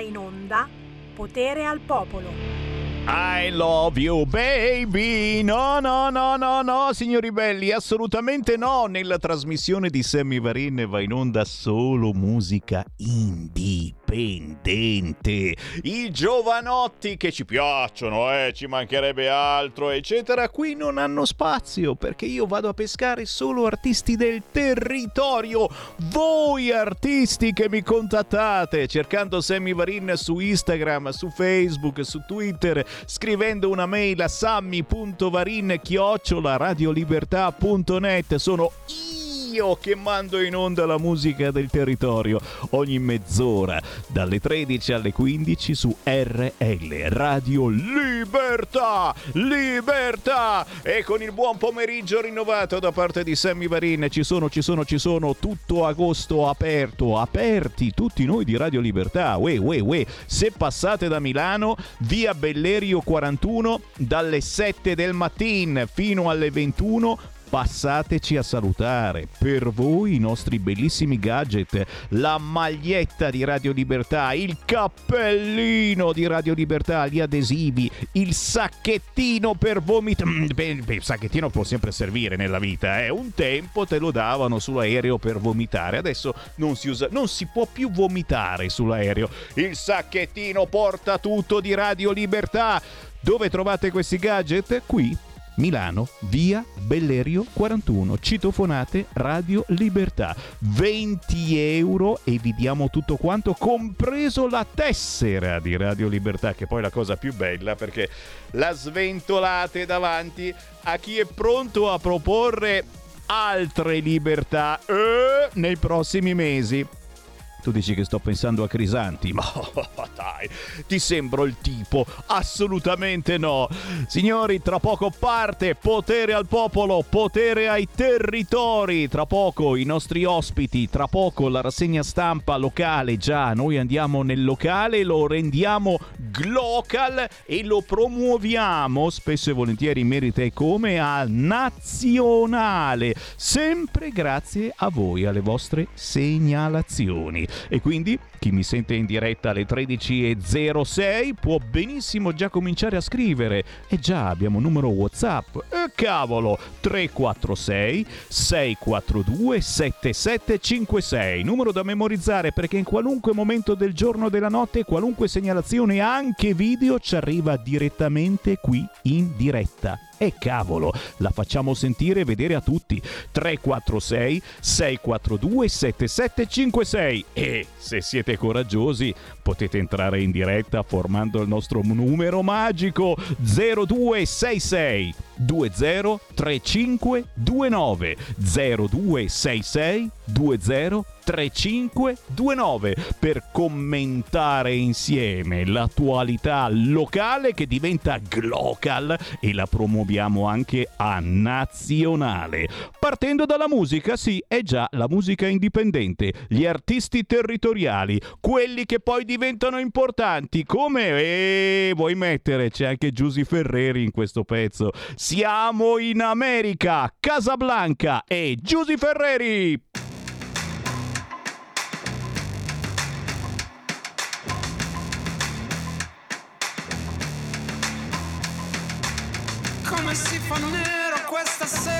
in onda Potere al Popolo. I love you baby. No no no no no signori belli assolutamente no. Nella trasmissione di Sammy Varin va in onda solo musica indipendente. I giovanotti che ci piacciono eh ci mancherebbe altro eccetera Qui non hanno spazio perché io vado a pescare solo artisti del territorio. Voi artisti che mi contattate cercando Sammy Varin su Instagram, su Facebook, su Twitter scrivendo una mail a sammy.varin chiocciola radiolibertà.net sono io che mando in onda la musica del territorio. Ogni mezz'ora dalle 13 alle 15 su RL Radio Libertà! Libertà! E con il buon pomeriggio rinnovato da parte di Sammy Varin ci sono ci sono ci sono tutto agosto aperto. Aperti tutti noi di Radio Libertà. Uè uè uè. Se passate da Milano via Bellerio 41 dalle 7 del mattino fino alle 21 passateci a salutare. Per voi i nostri bellissimi gadget, la maglietta di Radio Libertà, il cappellino di Radio Libertà, gli adesivi, il sacchettino per vomitare. Mm, il sacchettino può sempre servire nella vita, eh. Un tempo te lo davano sull'aereo per vomitare, adesso non si usa, non si può più vomitare sull'aereo. Il sacchettino porta tutto di Radio Libertà. Dove trovate questi gadget? Qui Milano, via Bellerio 41. Citofonate Radio Libertà. 20 euro e vi diamo tutto quanto, compreso la tessera di Radio Libertà, che poi è la cosa più bella perché la sventolate davanti a chi è pronto a proporre altre libertà eh, nei prossimi mesi. Tu dici che sto pensando a Crisanti, ma dai, ti sembro il tipo? Assolutamente no. Signori, tra poco parte potere al popolo, potere ai territori. Tra poco i nostri ospiti, tra poco la rassegna stampa locale. Già, noi andiamo nel locale, lo rendiamo glocal e lo promuoviamo spesso e volentieri in merito e come a nazionale. Sempre grazie a voi, alle vostre segnalazioni. E quindi chi mi sente in diretta alle 13.06 può benissimo già cominciare a scrivere. E già abbiamo numero WhatsApp. E cavolo! 346 642 7756. Numero da memorizzare perché in qualunque momento del giorno o della notte, qualunque segnalazione, anche video, ci arriva direttamente qui in diretta. E cavolo, la facciamo sentire e vedere a tutti. 346 642 7756 e se siete coraggiosi potete entrare in diretta formando il nostro numero magico 0266 203529 0266 203529 per commentare insieme l'attualità locale che diventa glocal e la promuoviamo anche a nazionale. Partendo dalla musica, sì, è già la musica indipendente, gli artisti territoriali, quelli che poi diventano importanti, come eh, vuoi mettere, c'è anche Giusy Ferreri in questo pezzo. Siamo in America, Casablanca e Giusy Ferreri. Fa nero questa sera?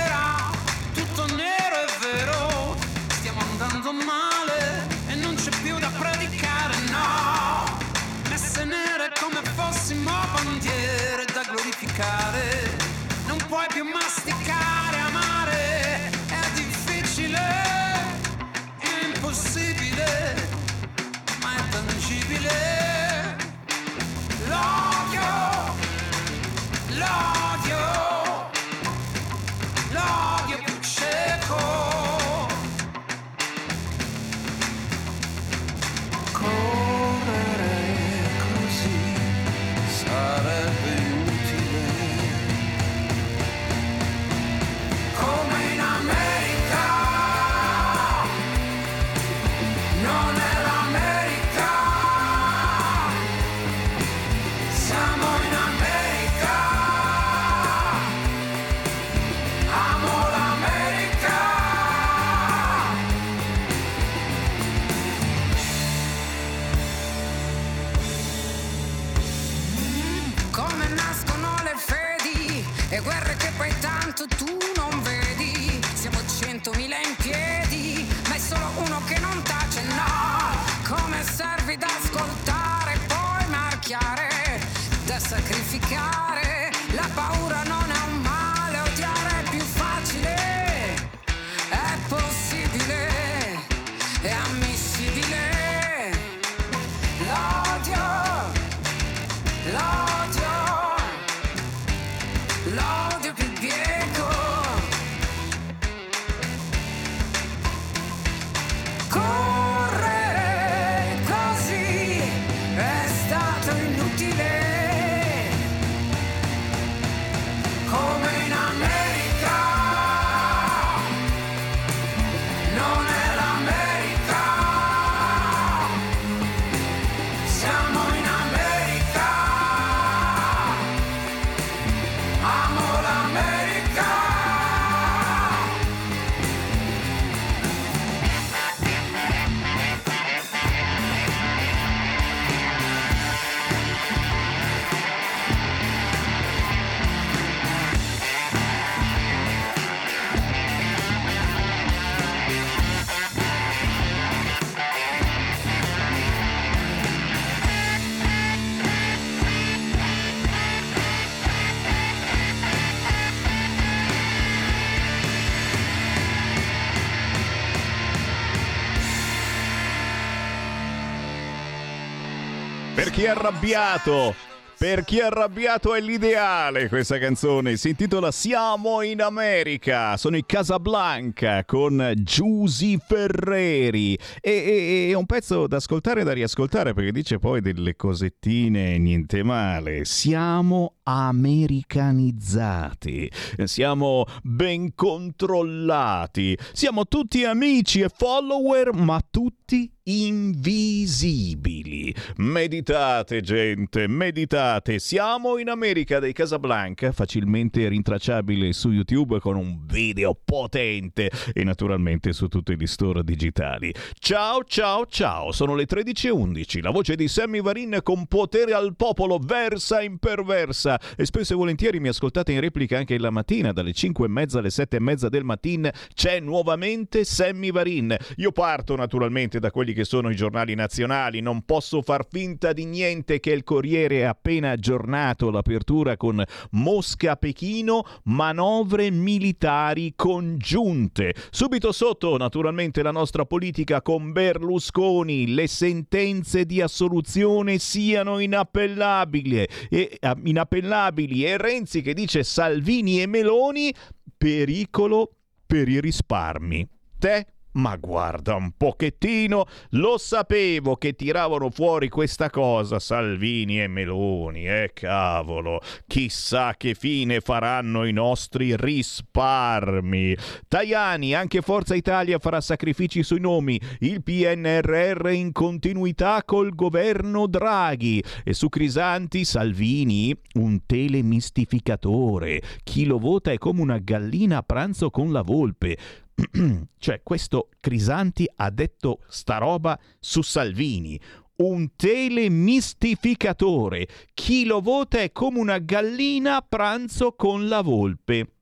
Arrabbiato, per chi è arrabbiato è l'ideale questa canzone. Si intitola Siamo in America. Sono i Casablanca con Giusy Ferreri. E- è un pezzo da ascoltare e da riascoltare perché dice poi delle cosettine niente male. Siamo americanizzati. Siamo ben controllati. Siamo tutti amici e follower, ma tutti invisibili. Meditate, gente, meditate. Siamo in America dei Casablanca, facilmente rintracciabile su YouTube con un video potente e naturalmente su tutti gli store digitali. Ciao, ciao, ciao. Sono le 13.11. La voce di Sammy Varin con potere al popolo versa imperversa. E spesso e volentieri mi ascoltate in replica anche la mattina, dalle 5 e mezza alle 7 e mezza del mattino. C'è nuovamente Sammy Varin. Io parto naturalmente da quelli che sono i giornali nazionali. Non posso far finta di niente che il Corriere ha appena aggiornato l'apertura con Mosca-Pechino, manovre militari congiunte. Subito sotto, naturalmente, la nostra politica con Berlusconi. Le sentenze di assoluzione siano inappellabili e, eh, inappellabili. E Renzi che dice Salvini e Meloni, pericolo per i risparmi. Te ma guarda un pochettino, lo sapevo che tiravano fuori questa cosa Salvini e Meloni, eh cavolo, chissà che fine faranno i nostri risparmi. Tajani, anche Forza Italia farà sacrifici sui nomi, il PNRR in continuità col governo Draghi e su Crisanti Salvini un telemistificatore, chi lo vota è come una gallina a pranzo con la volpe. cioè questo Crisanti ha detto sta roba su Salvini. Un telemistificatore. Chi lo vota è come una gallina a pranzo con la volpe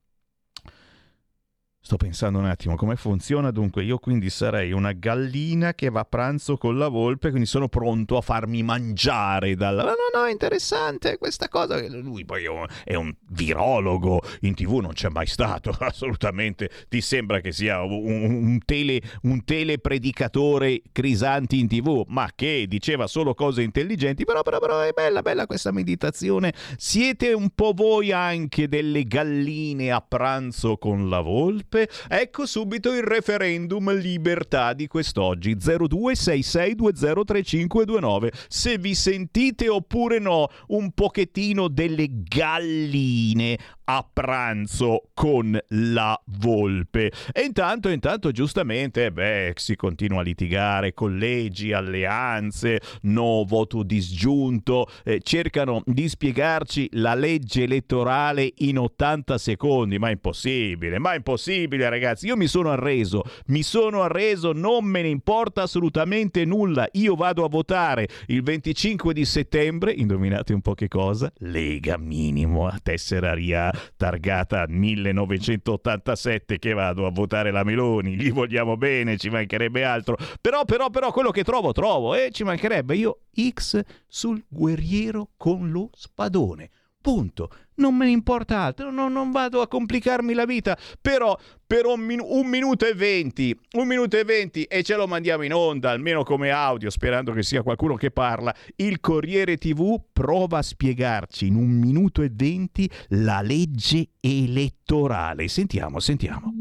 Sto pensando un attimo come funziona. Dunque, io quindi sarei una gallina che va a pranzo con la volpe, quindi sono pronto a farmi mangiare dalla. No, no, no, interessante questa cosa. Lui poi è un, virologo, in tv non c'è mai stato, assolutamente. Ti sembra che sia un, un tele, un telepredicatore crisanti in tv, ma che diceva solo cose intelligenti. Però, però, però è bella, bella questa meditazione. Siete un po' voi anche delle galline a pranzo con la volpe? Ecco subito il referendum libertà di quest'oggi 0266203529 se vi sentite oppure no un pochettino delle galline a pranzo con la volpe. E intanto intanto giustamente beh si continua a litigare collegi alleanze no voto disgiunto eh, cercano di spiegarci la legge elettorale in 80 secondi. Ma è impossibile ma è impossibile ragazzi. Io mi sono arreso mi sono arreso non me ne importa assolutamente nulla. Io vado a votare il 25 di settembre indovinate un po' che cosa? Lega minimo a tessera RIA targata 1987 che vado a votare la Meloni, gli vogliamo bene, ci mancherebbe altro. Però, però, però, quello che trovo, trovo e eh, ci mancherebbe io X sul guerriero con lo spadone. Punto. Non me ne importa altro, no, non vado a complicarmi la vita, però per un, min- un, minuto e venti, un minuto e venti e ce lo mandiamo in onda, almeno come audio, sperando che sia qualcuno che parla. Il Corriere TV prova a spiegarci in un minuto e venti la legge elettorale. Sentiamo, sentiamo.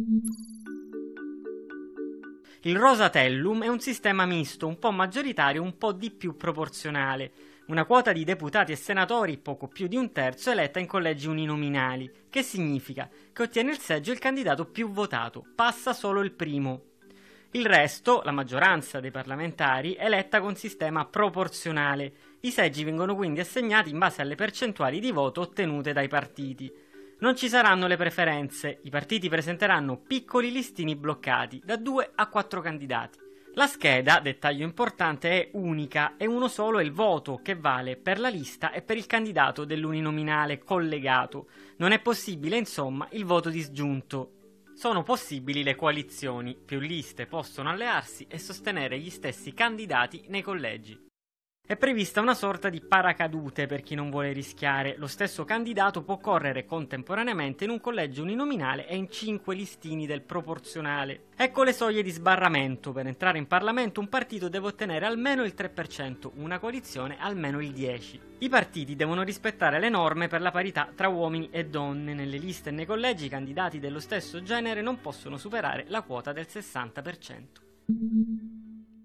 Il Rosatellum è un sistema misto, un po' maggioritario, un po' di più proporzionale una quota di deputati e senatori, poco più di un terzo, eletta in collegi uninominali, che significa che ottiene il seggio il candidato più votato, passa solo il primo. Il resto, la maggioranza dei parlamentari, è eletta con sistema proporzionale. I seggi vengono quindi assegnati in base alle percentuali di voto ottenute dai partiti. Non ci saranno le preferenze, i partiti presenteranno piccoli listini bloccati, da 2 a 4 candidati. La scheda, dettaglio importante, è unica e uno solo è il voto che vale per la lista e per il candidato dell'uninominale collegato. Non è possibile, insomma, il voto disgiunto. Sono possibili le coalizioni, più liste possono allearsi e sostenere gli stessi candidati nei collegi. È prevista una sorta di paracadute per chi non vuole rischiare. Lo stesso candidato può correre contemporaneamente in un collegio uninominale e in cinque listini del proporzionale. Ecco le soglie di sbarramento. Per entrare in Parlamento un partito deve ottenere almeno il 3%, una coalizione almeno il 10%. I partiti devono rispettare le norme per la parità tra uomini e donne. Nelle liste e nei collegi i candidati dello stesso genere non possono superare la quota del 60%.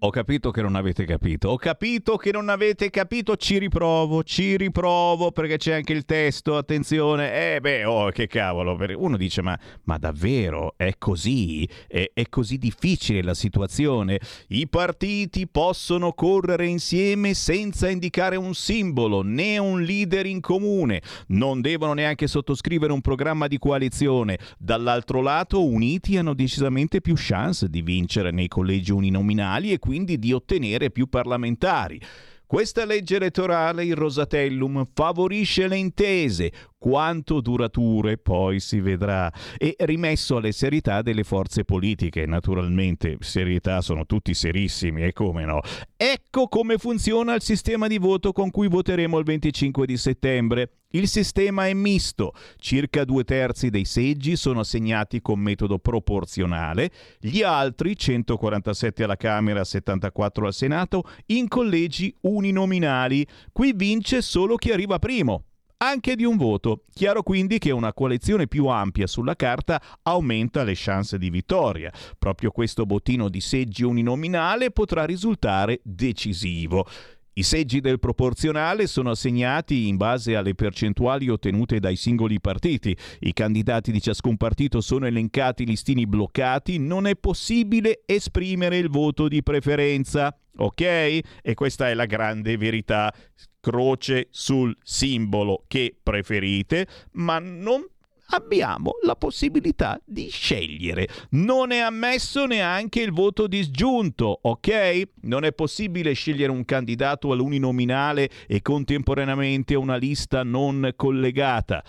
Ho capito che non avete capito, ho capito che non avete capito, ci riprovo, ci riprovo perché c'è anche il testo, attenzione, eh beh, oh che cavolo, uno dice ma, ma davvero è così? È, è così difficile la situazione? I partiti possono correre insieme senza indicare un simbolo né un leader in comune, non devono neanche sottoscrivere un programma di coalizione, dall'altro lato uniti hanno decisamente più chance di vincere nei collegi uninominali e quindi di ottenere più parlamentari. Questa legge elettorale, il Rosatellum, favorisce le intese, quanto durature poi si vedrà e rimesso alle serietà delle forze politiche, naturalmente serietà sono tutti serissimi e come no. Ecco come funziona il sistema di voto con cui voteremo il 25 di settembre. Il sistema è misto, circa due terzi dei seggi sono assegnati con metodo proporzionale, gli altri, 147 alla Camera, 74 al Senato, in collegi uninominali. Qui vince solo chi arriva primo, anche di un voto. Chiaro quindi che una coalizione più ampia sulla carta aumenta le chance di vittoria. Proprio questo bottino di seggi uninominale potrà risultare decisivo. I seggi del proporzionale sono assegnati in base alle percentuali ottenute dai singoli partiti. I candidati di ciascun partito sono elencati listini bloccati. Non è possibile esprimere il voto di preferenza. Ok? E questa è la grande verità croce sul simbolo che preferite, ma non abbiamo la possibilità di scegliere. Non è ammesso neanche il voto disgiunto, ok? Non è possibile scegliere un candidato all'uninominale e contemporaneamente una lista non collegata.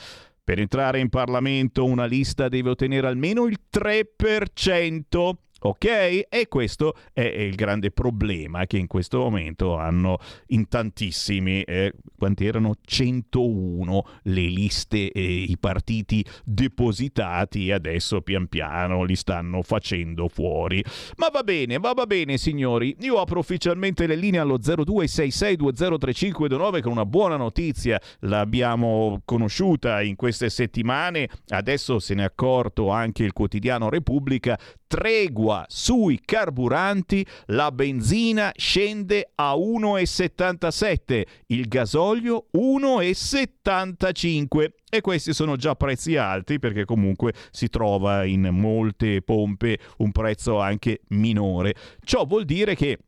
Per entrare in Parlamento una lista deve ottenere almeno il 3%. Ok? E questo è il grande problema che in questo momento hanno in tantissimi, eh, quanti erano? 101 le liste e i partiti depositati adesso pian piano li stanno facendo fuori. Ma va bene, va, va bene signori, io apro ufficialmente le linee allo 0266203529 con una buona notizia, l'abbiamo conosciuta in queste settimane, adesso se ne è accorto anche il quotidiano Repubblica, tregua sui carburanti, la benzina scende a 1,77, il gasolio 1,75 e questi sono già prezzi alti perché comunque si trova in molte pompe un prezzo anche minore. Ciò vuol dire che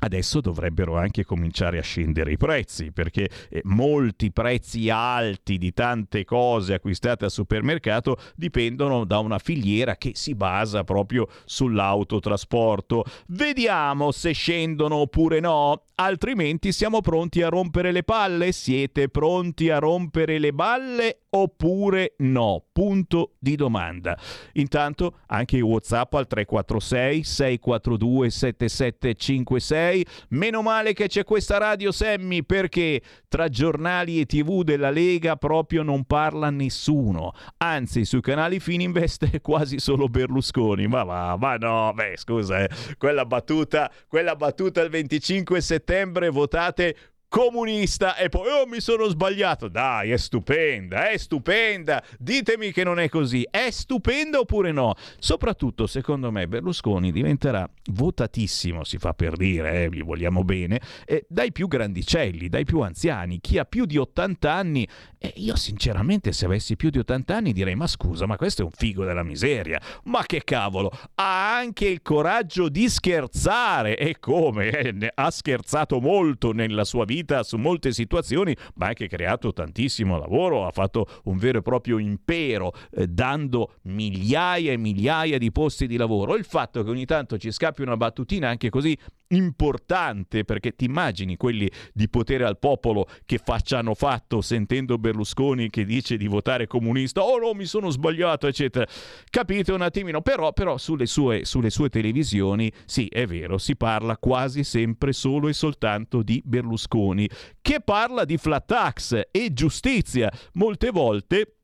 Adesso dovrebbero anche cominciare a scendere i prezzi perché eh, molti prezzi alti di tante cose acquistate al supermercato dipendono da una filiera che si basa proprio sull'autotrasporto. Vediamo se scendono oppure no. altrimenti siamo pronti a rompere le palle? Siete pronti a rompere le balle oppure no? Punto di domanda. Intanto anche WhatsApp al 346 642 7756. Meno male che c'è questa radio Semmi perché tra giornali e TV della Lega proprio non parla nessuno. Anzi, sui canali Fininvest è quasi solo Berlusconi. Ma va, ma no, beh, scusa, eh. quella battuta, quella battuta il 25 settembre votate comunista e poi oh mi sono sbagliato. Dai è stupenda è stupenda. Ditemi che non è così. È stupenda oppure no? Soprattutto secondo me Berlusconi diventerà votatissimo si fa per dire eh, gli vogliamo bene eh, dai più grandicelli dai più anziani. Chi ha più di 80 anni eh, io sinceramente se avessi più di 80 anni direi ma scusa ma questo è un figo della miseria. Ma che cavolo ha anche il coraggio di scherzare. E come? Eh, ha scherzato molto nella sua vita vita su molte situazioni, ma ha anche creato tantissimo lavoro, ha fatto un vero e proprio impero, eh, dando migliaia e migliaia di posti di lavoro. Il fatto che ogni tanto ci scappi una battutina anche così importante perché ti immagini quelli di potere al popolo che faccia hanno fatto sentendo Berlusconi che dice di votare comunista oh no mi sono sbagliato eccetera. Capite un attimino però, però sulle, sue, sulle sue televisioni sì è vero si parla quasi sempre solo e soltanto di Berlusconi che parla di flat tax e giustizia. Molte volte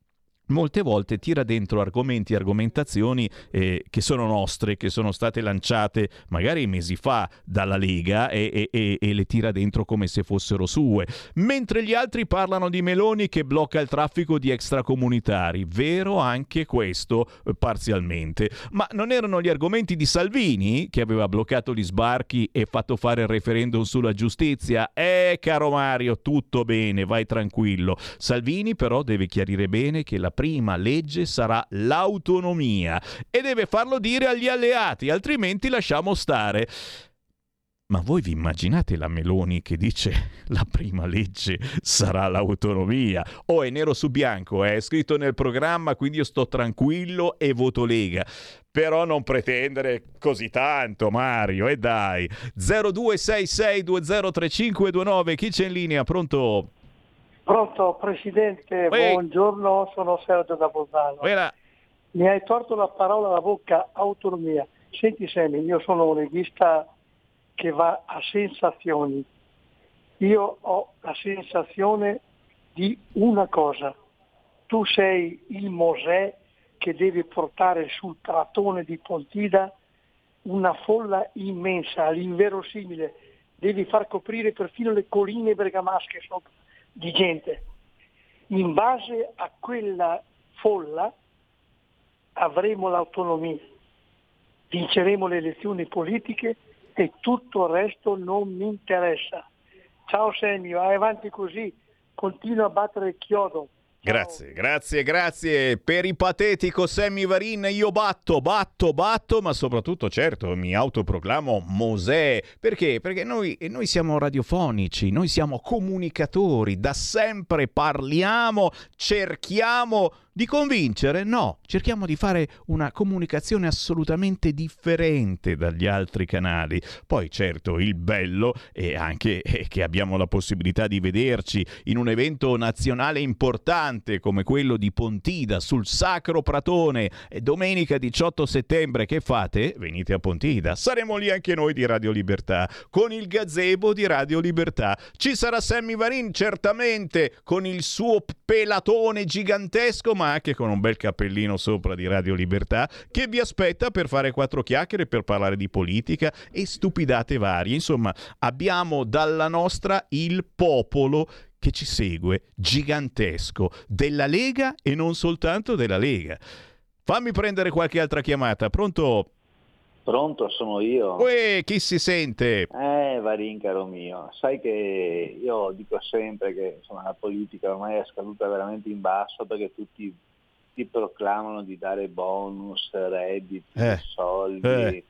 molte volte tira dentro argomenti e argomentazioni eh, che sono nostre, che sono state lanciate magari mesi fa dalla Lega e, e, e, le tira dentro come se fossero sue, mentre gli altri parlano di Meloni che blocca il traffico di extracomunitari. Vero anche questo eh, parzialmente, ma non erano gli argomenti di Salvini che aveva bloccato gli sbarchi e fatto fare il referendum sulla giustizia? Eh, caro Mario, tutto bene, vai tranquillo. Salvini però deve chiarire bene che la prima legge sarà l'autonomia e deve farlo dire agli alleati, altrimenti lasciamo stare. Ma voi vi immaginate la Meloni che dice la prima legge sarà l'autonomia? Oh, è nero su bianco, è scritto nel programma, quindi io sto tranquillo e voto Lega. Però non pretendere così tanto, Mario, e dai. 0266203529, chi c'è in linea? Pronto? Pronto Presidente, Ehi. buongiorno, sono Sergio da Bolzano. Mi hai torto la parola alla bocca, autonomia. Senti Semi, io sono un regista che va a sensazioni. Io ho la sensazione di una cosa. Tu sei il Mosè che deve portare sul pratone di Pontida una folla immensa, all'inverosimile. Devi far coprire perfino le colline bergamasche sopra di gente. In base a quella folla avremo l'autonomia, vinceremo le elezioni politiche e tutto il resto non mi interessa. Ciao Semio, vai avanti così, continua a battere il chiodo. Grazie, grazie, grazie. Per i patetico Sammy Varin io batto, batto, batto, ma soprattutto certo mi autoproclamo Mosè. Perché? Perché noi, noi siamo radiofonici, noi siamo comunicatori, da sempre parliamo, cerchiamo di convincere? No, cerchiamo di fare una comunicazione assolutamente differente dagli altri canali. Poi certo il bello è anche che abbiamo la possibilità di vederci in un evento nazionale importante come quello di Pontida sul Sacro Pratone. E domenica 18 settembre che fate? Venite a Pontida. Saremo lì anche noi di Radio Libertà con il gazebo di Radio Libertà. Ci sarà Sammy Varin certamente con il suo pelatone gigantesco ma anche con un bel cappellino sopra di Radio Libertà, che vi aspetta per fare quattro chiacchiere, per parlare di politica e stupidate varie. Insomma, abbiamo dalla nostra il popolo che ci segue, gigantesco, della Lega e non soltanto della Lega. Fammi prendere qualche altra chiamata. Pronto? Pronto, sono io. Uè, chi si sente? Eh, Varin, caro mio, sai che io dico sempre che insomma, la politica ormai è scaduta veramente in basso perché tutti ti proclamano di dare bonus, redditi, Eh, soldi, eh.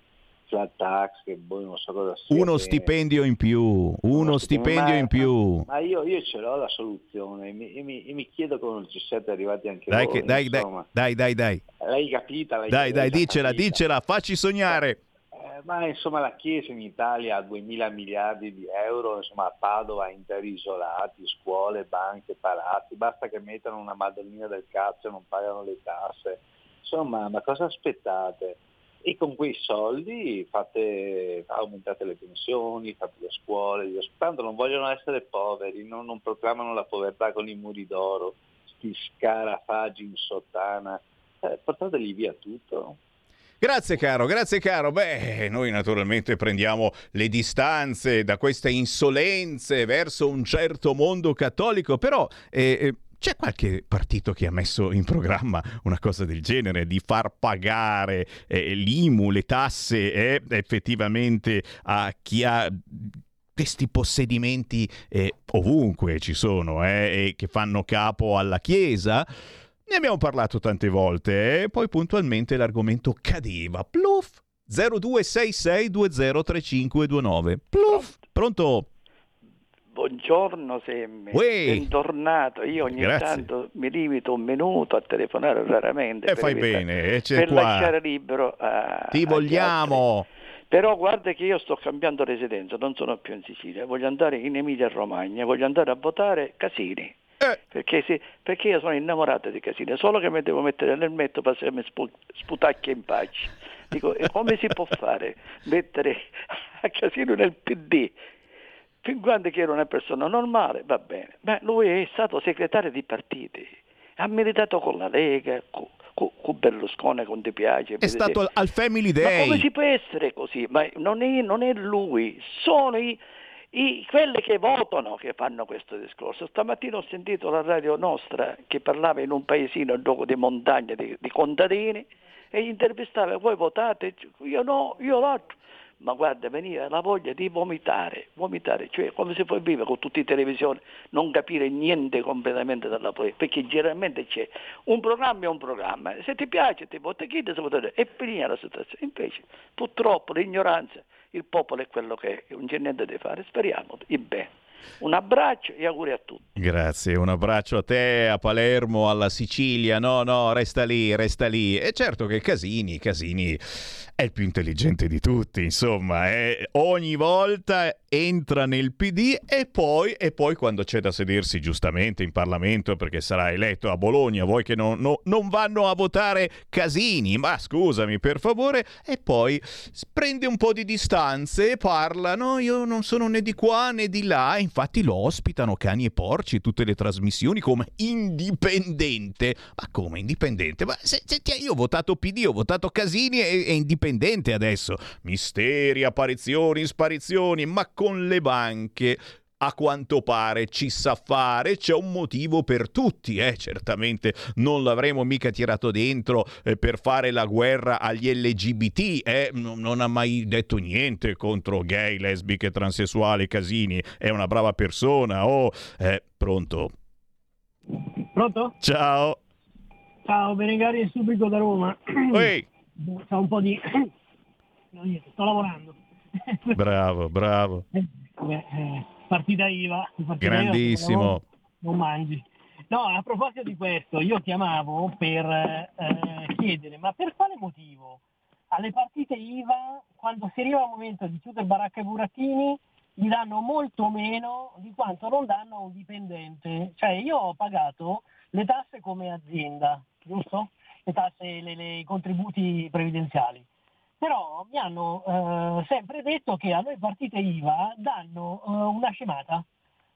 Flat tax, che poi non so cosa sia. Uno stipendio in più, uno stipendio Ma- in più. Ma io, io ce l'ho la soluzione e mi, e mi- e mi chiedo come ci siete arrivati anche Dai, voi. che- dai, dai, insomma. dai, dai, dai. L'hai capita? L'hai, Dai, dai, l'hai già dicela, capita. dicela, facci sognare. Eh, ma insomma la Chiesa in Italia ha 2.000 miliardi di euro, insomma a Padova interi isolati, scuole, banche, palazzi, basta che mettano una madonnina del cazzo e non pagano le tasse. Insomma, ma cosa aspettate? E con quei soldi fate, aumentate le pensioni, fate le scuole, tanto non vogliono essere poveri, non, non proclamano la povertà con i muri d'oro, sti scarafaggi in sottana, eh, portateli via tutto. Grazie caro, grazie caro. Beh, noi naturalmente prendiamo le distanze da queste insolenze verso un certo mondo cattolico, però eh, eh c'è qualche partito che ha messo in programma una cosa del genere, di far pagare eh, l'IMU, le tasse eh, effettivamente a chi ha questi possedimenti eh, ovunque ci sono eh, e che fanno capo alla Chiesa? Ne abbiamo parlato tante volte e poi puntualmente l'argomento cadeva. Pluff 0266203529. Pluff. Pronto? Buongiorno Semmi, Uè. bentornato. Io ogni Grazie. tanto mi limito un minuto a telefonare raramente E per, fai evitare- bene, e c'è per qua. lasciare libero a, Ti vogliamo. Però guarda che io sto cambiando residenza, non sono più in Sicilia, voglio andare in Emilia Romagna, voglio andare a votare Casini. Eh. Perché, sì, perché io sono innamorato di Casini, solo che mi devo mettere l'elmetto per se mi spu- sputacchia in pace. Dico, come si può fare mettere a Casini nel PD? Fin quando che era una persona normale, va bene. Ma lui è stato segretario di partiti, ha militato con la Lega, con, con- con Berlusconi, con Di Piace. È stato al- al Family Ma come Day. si può essere così? Ma non è, non è lui, sono i, i- quelli che votano che fanno questo discorso. Stamattina ho sentito la radio nostra che parlava in un paesino di montagna di, di contadini e gli intervistava, voi votate? Io no, io l'altro. Ma guarda, veniva la voglia di vomitare, vomitare, cioè come se poi vive con tutti i televisioni, non capire niente completamente dalla politica, perché generalmente c'è un programma e un programma, se ti piace ti vota chi ti vota e finita la situazione. Invece purtroppo l'ignoranza, il popolo è quello che è, non c'è niente da fare, speriamo in bene. Un abbraccio e auguri a tutti. Grazie, un abbraccio a te, a Palermo, alla Sicilia. No, no, resta lì, resta lì. E certo che Casini, Casini è il più intelligente di tutti, insomma, eh. ogni volta entra nel PD e poi, e poi quando c'è da sedersi giustamente in Parlamento perché sarà eletto a Bologna, voi che non, no- non vanno a votare Casini, ma scusami per favore, e poi prende un po' di distanze e parla, no, io non sono né di qua né di là, infatti lo ospitano cani e porci tutte le trasmissioni come indipendente. Ma come indipendente? Ma se, se- io ho votato PD, ho votato Casini e è indipendente adesso. Misteri, apparizioni, sparizioni, ma con le banche a quanto pare ci sa fare, c'è un motivo per tutti, eh? certamente non l'avremo mica tirato dentro eh, per fare la guerra agli LGBT, eh? non, non ha mai detto niente contro gay, lesbiche, transessuali, casini, è una brava persona, oh, eh, pronto, Pronto? ciao, Ciao, Benegari Subrico da Roma. Ehi, C'ho un po' di... No, niente, sto lavorando. bravo, bravo, Beh, eh, partita IVA. partita IVA, grandissimo, se no Non mangi. No, a proposito di questo, io chiamavo per eh, chiedere, ma per quale motivo alle partite IVA, quando si arriva al momento di chiudere baracca e burattini, gli danno molto meno di quanto non danno a un dipendente? Cioè io ho pagato le tasse come azienda, giusto? Le tasse, le- le- i contributi previdenziali. Però mi hanno eh, sempre detto che a noi partite IVA danno eh, una scemata.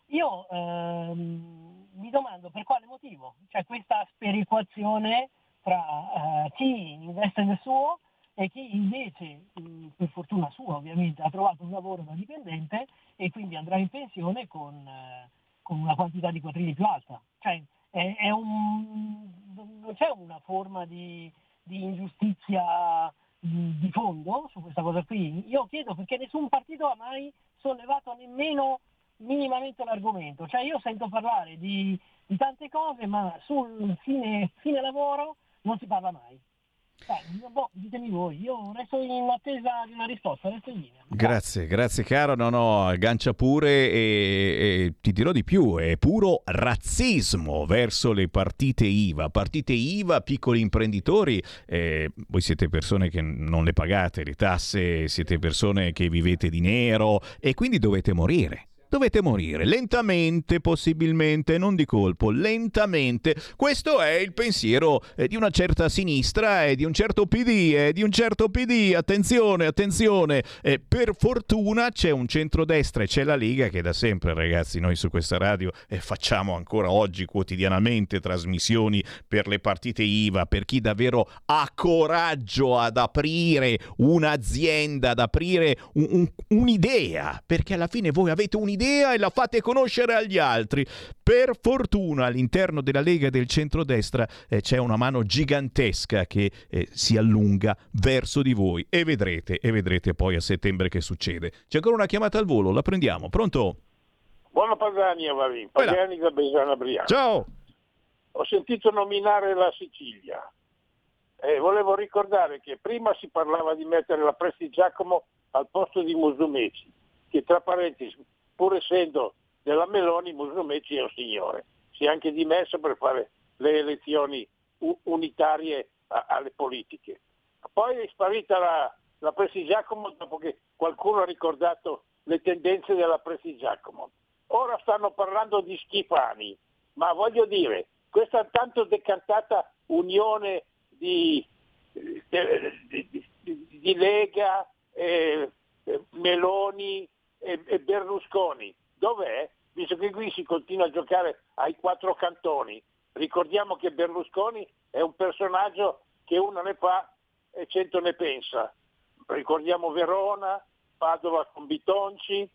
Io ehm, mi domando per quale motivo, cioè questa sperequazione tra eh, chi investe nel suo e chi invece, mh, per fortuna sua ovviamente, ha trovato un lavoro da dipendente e quindi andrà in pensione con, eh, con una quantità di quattrini più alta. Cioè, è, è un, non c'è una forma di, di ingiustizia di fondo su questa cosa qui. Io chiedo perché nessun partito ha mai sollevato nemmeno minimamente l'argomento. Cioè io sento parlare di, di tante cose, ma sul fine, fine lavoro non si parla mai. Beh, boh, ditemi voi, io resto in attesa di una risposta, resto in linea. Grazie, grazie caro, no no, aggancia pure e, e, ti dirò di più, è puro razzismo verso le partite IVA, partite IVA, piccoli imprenditori, eh, voi siete persone che non le pagate le tasse, siete persone che vivete di nero e quindi dovete morire dovete morire lentamente, possibilmente, non di colpo, lentamente. Questo è il pensiero eh, di una certa sinistra e di un certo PD e di un certo PD. Attenzione, attenzione. Eh, per fortuna c'è un centrodestra e c'è la Lega che da sempre, ragazzi, noi su questa radio eh, facciamo ancora oggi quotidianamente trasmissioni per le partite IVA, per chi davvero ha coraggio ad aprire un'azienda, ad aprire un, un, un'idea, perché alla fine voi avete un'idea un'idea e la fate conoscere agli altri. Per fortuna all'interno della Lega del centrodestra eh, c'è una mano gigantesca che eh, si allunga verso di voi e vedrete, e vedrete poi a settembre che succede. C'è ancora una chiamata al volo, la prendiamo. Pronto? Buona Pagani, Avarin. Pagani da Besana Briano. Ciao. Ho sentito nominare la Sicilia. Eh, volevo ricordare che prima si parlava di mettere la Presti Giacomo al posto di Musumeci, che tra parentesi pur essendo della Meloni Musumeci è un signore, si è anche dimesso per fare le elezioni unitarie alle politiche. Poi è sparita la, la Presi Giacomo dopo che qualcuno ha ricordato le tendenze della Presi Giacomo. Ora stanno parlando di Schifani, ma voglio dire, questa tanto decantata unione di, di, di, di Lega, eh, Meloni, e, e Berlusconi. Dov'è? Visto che qui si continua a giocare ai quattro cantoni. Ricordiamo che Berlusconi è un personaggio che uno ne fa e cento ne pensa. Ricordiamo Verona, Padova con Bitonci,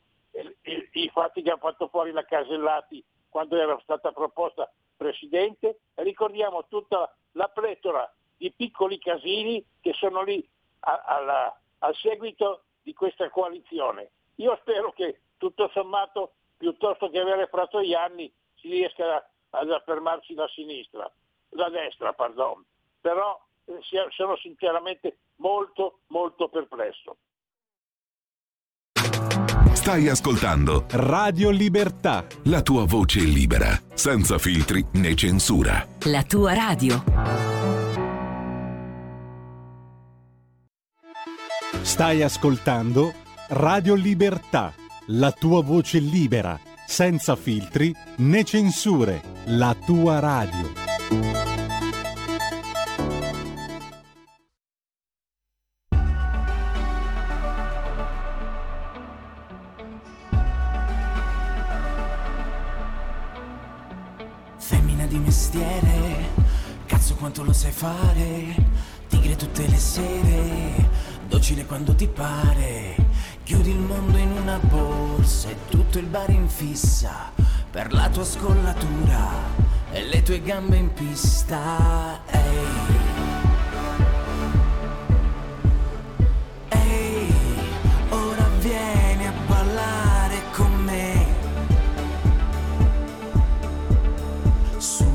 i fatti che ha fatto fuori la Casellati quando era stata proposta presidente e ricordiamo tutta la pletora di piccoli casini che sono lì a, a, al seguito di questa coalizione. Io spero che tutto sommato, piuttosto che avere Fratoianni, si riesca ad affermarsi da sinistra, da destra, pardon. Però eh, sono sinceramente molto, molto perplesso. Stai ascoltando Radio Libertà. La tua voce libera, senza filtri né censura. La tua radio. Stai ascoltando Radio Libertà, la tua voce libera, senza filtri né censure, la tua radio. Femmina di mestiere, cazzo quanto lo sai fare, tigre tutte le sere, docile quando ti pare Chiudi il mondo in una borsa e tutto il bar in fissa per la tua scollatura e le tue gambe in pista. Ehi. sembra un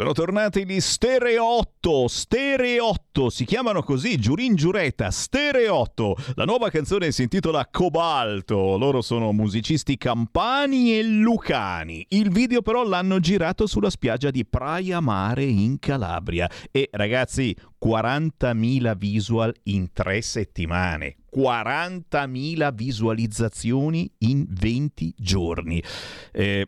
Sono tornati gli Stereotto, Stereotto, si chiamano così, Giurin Giureta, Stereotto. La nuova canzone si intitola Cobalto, loro sono musicisti campani e lucani. Il video però l'hanno girato sulla spiaggia di Praia Mare in Calabria e ragazzi 40.000 visual in tre settimane. 40.000 visualizzazioni in 20 giorni. Eh,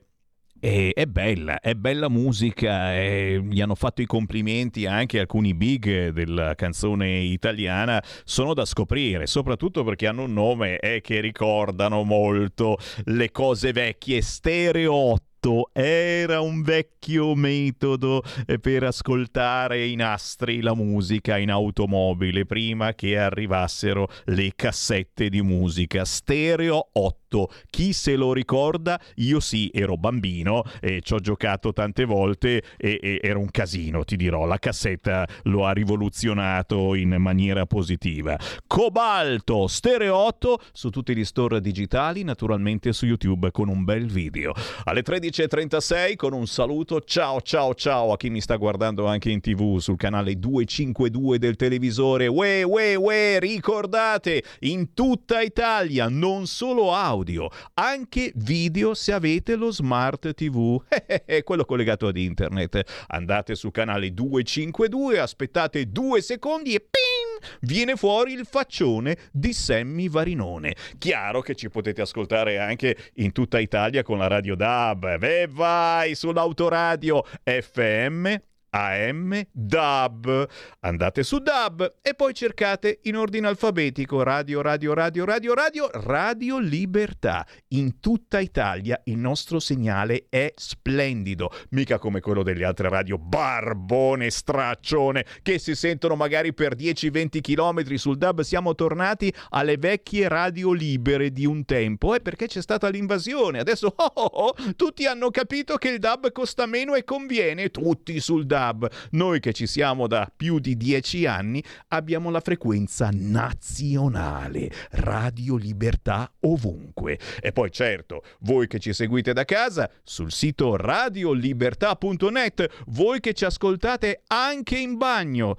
e è bella, è bella musica, e gli hanno fatto i complimenti anche alcuni big della canzone italiana, sono da scoprire, soprattutto perché hanno un nome eh, che ricordano molto le cose vecchie, stereotipi era un vecchio metodo per ascoltare i nastri, la musica in automobile prima che arrivassero le cassette di musica. Stereo 8 chi se lo ricorda? Io sì, ero bambino e ci ho giocato tante volte e, e, era un casino, ti dirò. La cassetta lo ha rivoluzionato in maniera positiva. Cobalto, Stereo 8 su tutti gli store digitali, naturalmente su YouTube con un bel video. Alle 13.36 con un saluto, ciao ciao ciao a chi mi sta guardando anche in tv sul canale 252 del televisore. Ue, ue, ue, ricordate, in tutta Italia, non solo audio audio, anche video se avete lo smart TV, quello collegato ad internet. Andate su canale 252, aspettate due secondi e ping! viene fuori il faccione di Sammy Varinone. Chiaro che ci potete ascoltare anche in tutta Italia con la radio DAB. E vai sull'autoradio FM AM DAB. Andate su DAB e poi cercate in ordine alfabetico Radio Radio Radio Radio Radio Radio Libertà. In tutta Italia il nostro segnale è splendido, mica come quello delle altre radio barbone straccione che si sentono magari per 10-20 km sul DAB. Siamo tornati alle vecchie radio libere di un tempo, è perché c'è stata l'invasione. Adesso oh, oh, oh, tutti hanno capito che il DAB costa meno e conviene, tutti sul DAB DAB. Noi che ci siamo da più di dieci anni abbiamo la frequenza nazionale, Radio Libertà ovunque. E poi certo, voi che ci seguite da casa, sul sito radiolibertà.net, voi che ci ascoltate anche in bagno.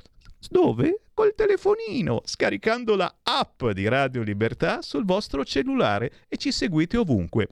Dove? Col telefonino, scaricando la app di Radio Libertà sul vostro cellulare e ci seguite ovunque.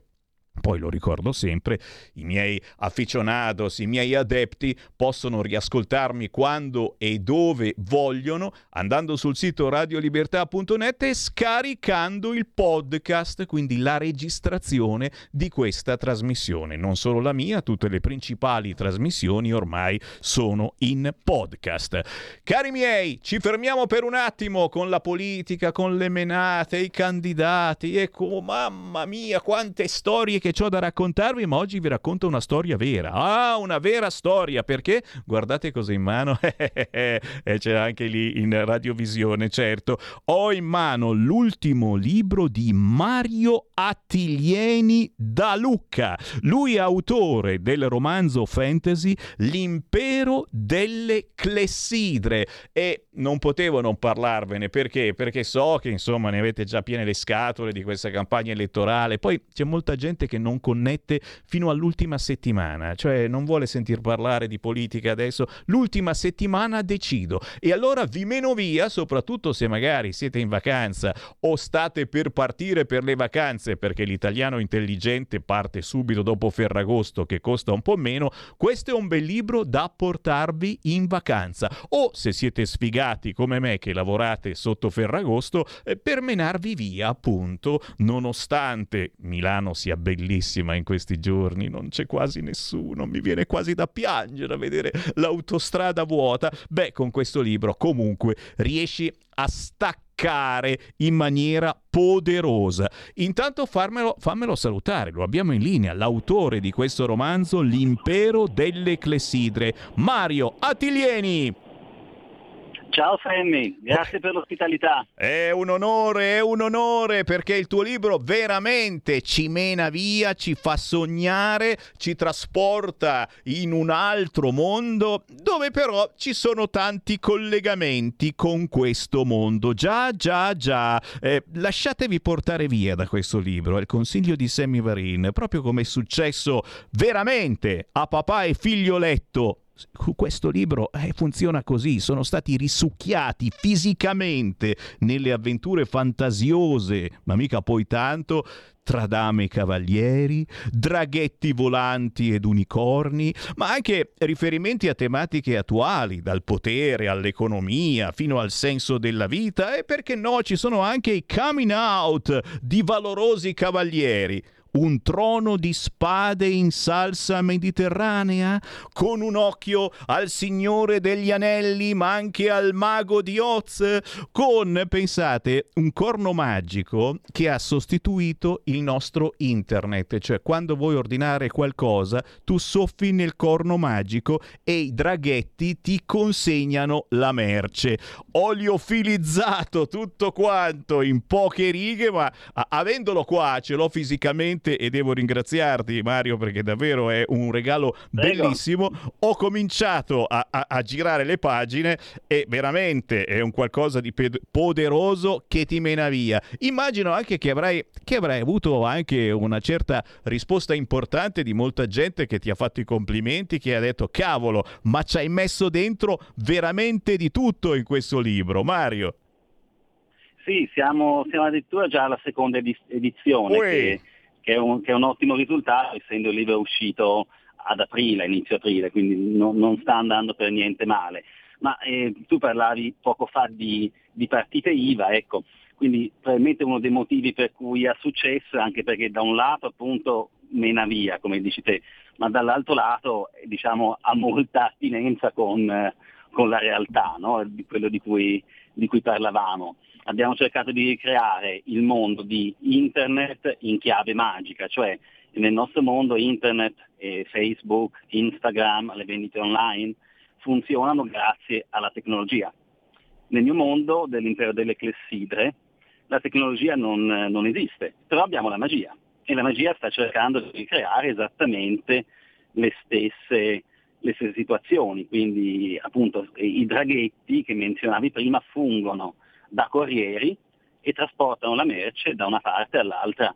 Poi lo ricordo sempre, i miei aficionados, i miei adepti possono riascoltarmi quando e dove vogliono andando sul sito radiolibertà.net e scaricando il podcast, quindi la registrazione di questa trasmissione. Non solo la mia, tutte le principali trasmissioni ormai sono in podcast. Cari miei, ci fermiamo per un attimo con la politica, con le menate, i candidati. Ecco, mamma mia, quante storie che ho da raccontarvi, ma oggi vi racconto una storia vera. Ah, una vera storia, perché guardate cosa in mano, e c'è anche lì in radiovisione, certo. Ho in mano l'ultimo libro di Mario Attilieni da Lucca. Lui è autore del romanzo fantasy L'impero delle clessidre e non potevo non parlarvene perché? Perché so che insomma ne avete già piene le scatole di questa campagna elettorale. Poi c'è molta gente che non connette fino all'ultima settimana, cioè non vuole sentir parlare di politica adesso. L'ultima settimana decido e allora vi meno via, soprattutto se magari siete in vacanza o state per partire per le vacanze perché l'italiano intelligente parte subito dopo Ferragosto che costa un po' meno. Questo è un bel libro da portarvi in vacanza o se siete sfigati come me che lavorate sotto Ferragosto eh, per menarvi via, appunto, nonostante Milano sia bellissima in questi giorni, non c'è quasi nessuno, mi viene quasi da piangere a vedere l'autostrada vuota. Beh, con questo libro comunque riesci a staccare in maniera poderosa. Intanto farmelo, fammelo salutare, lo abbiamo in linea, l'autore di questo romanzo L'impero delle clessidre, Mario Attilieni. Ciao Sammy, grazie per l'ospitalità. È un onore, è un onore perché il tuo libro veramente ci mena via, ci fa sognare, ci trasporta in un altro mondo dove però ci sono tanti collegamenti con questo mondo. Già, già, già. Eh, lasciatevi portare via da questo libro, il consiglio di Sammy Varin, proprio come è successo veramente a papà e figlioletto questo libro eh, funziona così, sono stati risucchiati fisicamente nelle avventure fantasiose, ma mica poi tanto, tra dame e cavalieri, draghetti volanti ed unicorni, ma anche riferimenti a tematiche attuali, dal potere all'economia fino al senso della vita e perché no ci sono anche i coming out di valorosi cavalieri un trono di spade in salsa mediterranea, con un occhio al Signore degli Anelli, ma anche al Mago di Oz, con, pensate, un corno magico che ha sostituito il nostro internet, cioè quando vuoi ordinare qualcosa, tu soffi nel corno magico e i draghetti ti consegnano la merce. Oleofilizzato tutto quanto in poche righe, ma avendolo qua, ce l'ho fisicamente veramente e devo ringraziarti Mario perché davvero è un regalo Prego. bellissimo. Ho cominciato a, a, a, girare le pagine e veramente è un qualcosa di pe- poderoso che ti mena via. Immagino anche che avrai, che avrai avuto anche una certa risposta importante di molta gente che ti ha fatto i complimenti, che ha detto cavolo, ma ci hai messo dentro veramente di tutto in questo libro, Mario. Sì, siamo, siamo addirittura già alla seconda edizione. Che che è, un, che è un ottimo risultato essendo il libro uscito ad aprile, inizio aprile, quindi no, non sta andando per niente male. Ma eh, tu parlavi poco fa di, di, partite IVA, ecco, quindi probabilmente uno dei motivi per cui ha successo è anche perché da un lato appunto mena via, come dici te, ma dall'altro lato diciamo, ha molta attinenza con, con la realtà, no? di quello di cui, di cui parlavamo abbiamo cercato di ricreare il mondo di internet in chiave magica, cioè nel nostro mondo internet, eh, Facebook, Instagram, le vendite online funzionano grazie alla tecnologia. Nel mio mondo dell'impero delle clessidre la tecnologia non, non esiste, però abbiamo la magia e la magia sta cercando di ricreare esattamente le stesse, le stesse situazioni, quindi appunto i draghetti che menzionavi prima fungono da corrieri e trasportano la merce da una parte all'altra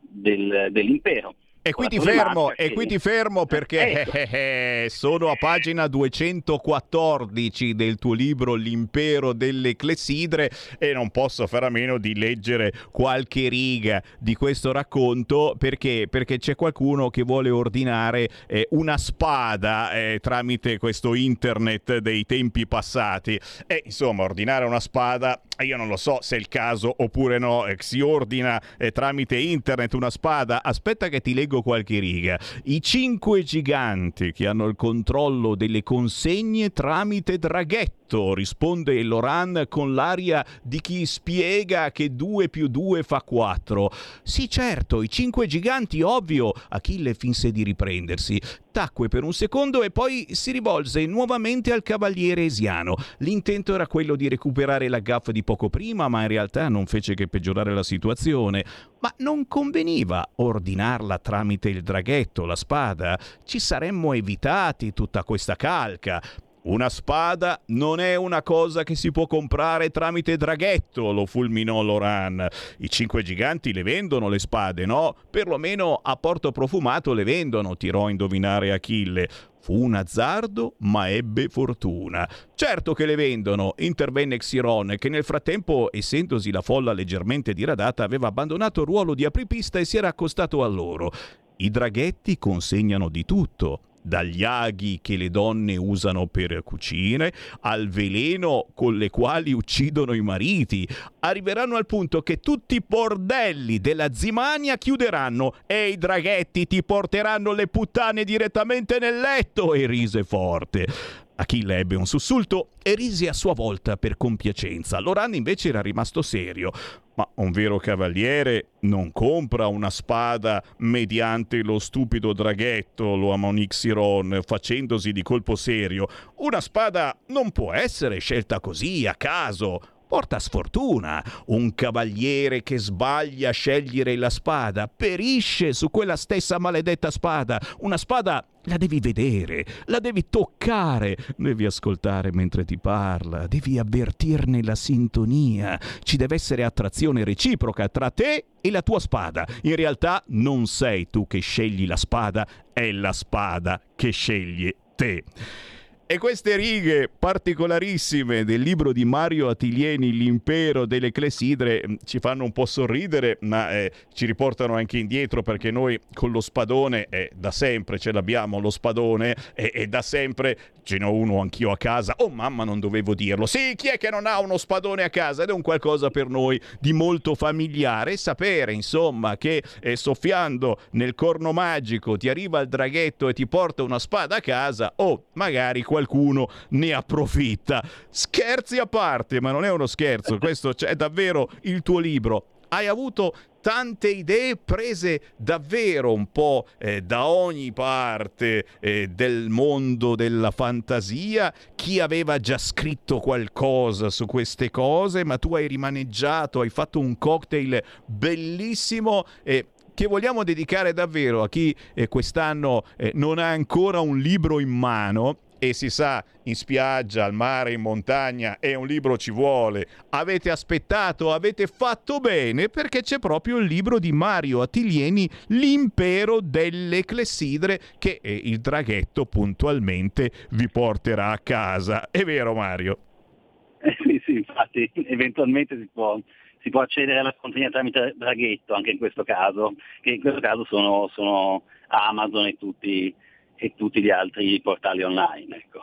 del, dell'impero. E qui, ti fermo, e qui ti fermo perché ecco. eh, sono a pagina 214 del tuo libro L'impero delle clessidre e non posso fare a meno di leggere qualche riga di questo racconto perché, perché c'è qualcuno che vuole ordinare eh, una spada eh, tramite questo internet dei tempi passati. E insomma, ordinare una spada, io non lo so se è il caso oppure no, eh, si ordina eh, tramite internet una spada. Aspetta che ti leggo qualche riga. I cinque giganti che hanno il controllo delle consegne tramite draghetto, risponde Loran con l'aria di chi spiega che 2 più 2 fa 4. Sì, certo, i cinque giganti, ovvio. Achille finse di riprendersi tacque per un secondo e poi si rivolse nuovamente al cavaliere esiano. L'intento era quello di recuperare la gaffa di poco prima, ma in realtà non fece che peggiorare la situazione. Ma non conveniva ordinarla tramite il draghetto, la spada. Ci saremmo evitati tutta questa calca. Una spada non è una cosa che si può comprare tramite draghetto, lo fulminò Loran. I cinque giganti le vendono le spade, no? Perlomeno a Porto Profumato le vendono, tirò a indovinare Achille. Fu un azzardo, ma ebbe fortuna. Certo che le vendono, intervenne Xiron, che nel frattempo, essendosi la folla leggermente diradata, aveva abbandonato il ruolo di apripista e si era accostato a loro. I draghetti consegnano di tutto, dagli aghi che le donne usano per cucine al veleno con le quali uccidono i mariti. Arriveranno al punto che tutti i bordelli della Zimania chiuderanno e i draghetti ti porteranno le puttane direttamente nel letto e rise forte. Achille ebbe un sussulto e rise a sua volta per compiacenza. Loran invece era rimasto serio. Ma un vero cavaliere non compra una spada mediante lo stupido draghetto, lo ammonixiron, facendosi di colpo serio. Una spada non può essere scelta così, a caso porta sfortuna. Un cavaliere che sbaglia a scegliere la spada perisce su quella stessa maledetta spada. Una spada la devi vedere, la devi toccare, devi ascoltare mentre ti parla, devi avvertirne la sintonia. Ci deve essere attrazione reciproca tra te e la tua spada. In realtà non sei tu che scegli la spada, è la spada che sceglie te. E queste righe particolarissime del libro di Mario Attilieni, L'impero delle clessidre, mm, ci fanno un po' sorridere, ma eh, ci riportano anche indietro perché noi con lo spadone, eh, da sempre ce l'abbiamo lo spadone, e, e da sempre ce n'ho uno anch'io a casa. Oh mamma, non dovevo dirlo. Sì, chi è che non ha uno spadone a casa? Ed è un qualcosa per noi di molto familiare. Sapere, insomma, che eh, soffiando nel corno magico ti arriva il draghetto e ti porta una spada a casa, o oh, magari qualcuno ne approfitta. Scherzi a parte, ma non è uno scherzo, questo è davvero il tuo libro. Hai avuto tante idee prese davvero un po' eh, da ogni parte eh, del mondo della fantasia, chi aveva già scritto qualcosa su queste cose, ma tu hai rimaneggiato, hai fatto un cocktail bellissimo e che vogliamo dedicare davvero a chi eh, quest'anno eh, non ha ancora un libro in mano e si sa in spiaggia, al mare, in montagna e un libro ci vuole. Avete aspettato, avete fatto bene perché c'è proprio il libro di Mario Attilieni, L'impero delle clessidre che eh, il draghetto puntualmente vi porterà a casa. È vero Mario? Eh, sì, sì, infatti eventualmente si può si può accedere alla consegna tramite draghetto anche in questo caso, che in questo caso sono, sono Amazon e tutti, e tutti, gli altri portali online. Ecco.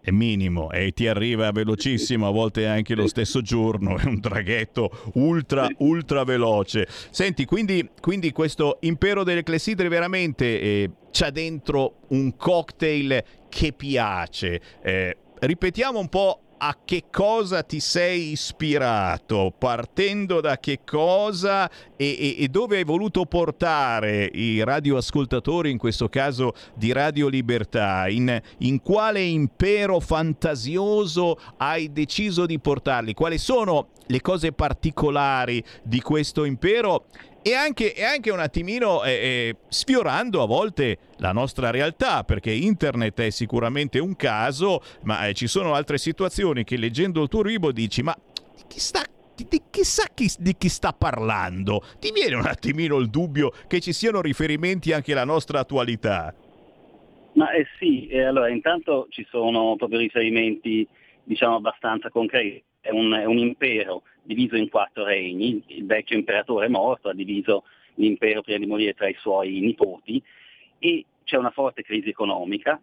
È minimo e ti arriva velocissimo, a volte anche lo stesso giorno, è un draghetto ultra ultra veloce. Senti, quindi, quindi questo impero delle clessidre veramente eh, c'ha dentro un cocktail che piace. Eh, ripetiamo un po' a che cosa ti sei ispirato, partendo da che cosa e, e, e, dove hai voluto portare i radioascoltatori, in questo caso di Radio Libertà, in, in quale impero fantasioso hai deciso di portarli, quali sono le cose particolari di questo impero e anche, e anche un attimino eh, eh, sfiorando a volte la nostra realtà, perché internet è sicuramente un caso, ma eh, ci sono altre situazioni che leggendo il tuo libro dici, ma chi sta di, chissà chi, di chi sta parlando. Ti viene un attimino il dubbio che ci siano riferimenti anche alla nostra attualità? Ma eh sì, eh, allora intanto ci sono proprio riferimenti diciamo abbastanza concreti. È un, è un impero diviso in quattro regni, il vecchio imperatore è morto, ha diviso l'impero prima di morire tra i suoi nipoti e c'è una forte crisi economica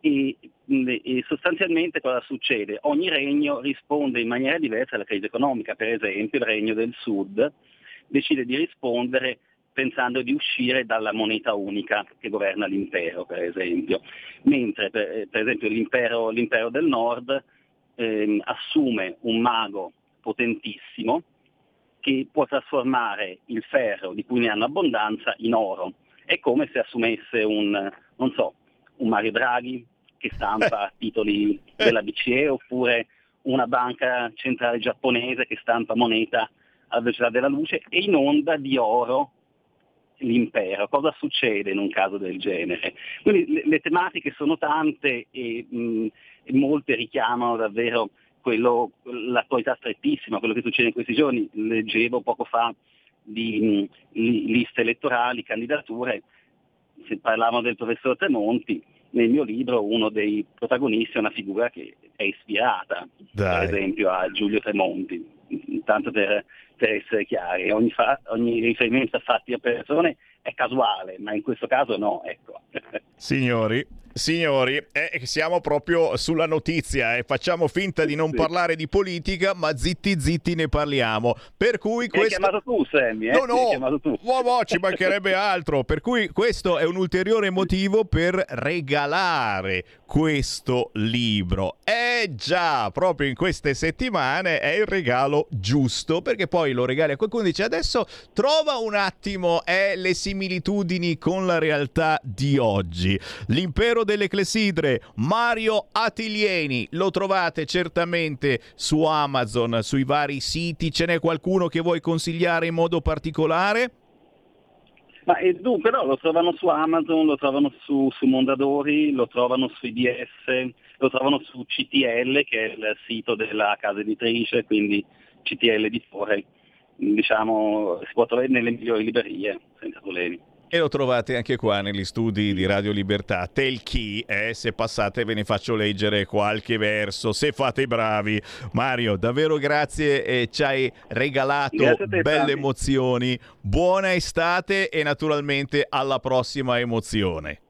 e, e, sostanzialmente cosa succede? Ogni regno risponde in maniera diversa alla crisi economica, per esempio il regno del sud decide di rispondere pensando di uscire dalla moneta unica che governa l'impero, per esempio, mentre per, per esempio l'impero, l'impero, del nord eh, assume un mago potentissimo che può trasformare il ferro, di cui ne hanno abbondanza, in oro. È come se assumesse un, non so, un Mario Draghi che stampa titoli della BCE oppure una banca centrale giapponese che stampa moneta alla velocità della luce e inonda di oro l'impero. Cosa succede in un caso del genere? Quindi le, le tematiche sono tante e, mh, e molte richiamano davvero quello, l'attualità strettissima, quello che succede in questi giorni. Leggevo poco fa di mh, liste elettorali, candidature, se parlavano del professor Tremonti, nel mio libro uno dei protagonisti è una figura che è ispirata, Dai. per esempio, a Giulio Tremonti, tanto per, per essere chiari. Ogni, fa, ogni riferimento a fatti a persone è casuale, ma in questo caso no, ecco. Signori, Signori, eh, siamo proprio sulla notizia e eh. facciamo finta di non sì. parlare di politica, ma zitti zitti ne parliamo. Per cui questo... Hai chiamato tu, Sammy, eh? No, no, tu. no, no, ci mancherebbe altro. Per cui questo è un ulteriore motivo per regalare questo libro. Eh già, proprio in queste settimane è il regalo giusto, perché poi lo regali a qualcuno e dice adesso trova un attimo eh, le similitudini con la realtà di oggi. L'impero delle Clessidre, Mario Attilieni. Lo trovate certamente su Amazon, sui vari siti. Ce n'è qualcuno che vuoi consigliare in modo particolare? Ma eh, dunque no, lo trovano su Amazon, lo trovano su, su Mondadori, lo trovano su IDS, lo trovano su CTL che è il sito della casa editrice, quindi CTL Editore. Diciamo, si può trovare nelle migliori librerie, senza problemi. E lo trovate anche qua negli studi di Radio Libertà. Tel chi, eh, se passate ve ne faccio leggere qualche verso, se fate i bravi. Mario, davvero grazie e ci hai regalato te, belle Fabio. emozioni. Buona estate e naturalmente alla prossima emozione.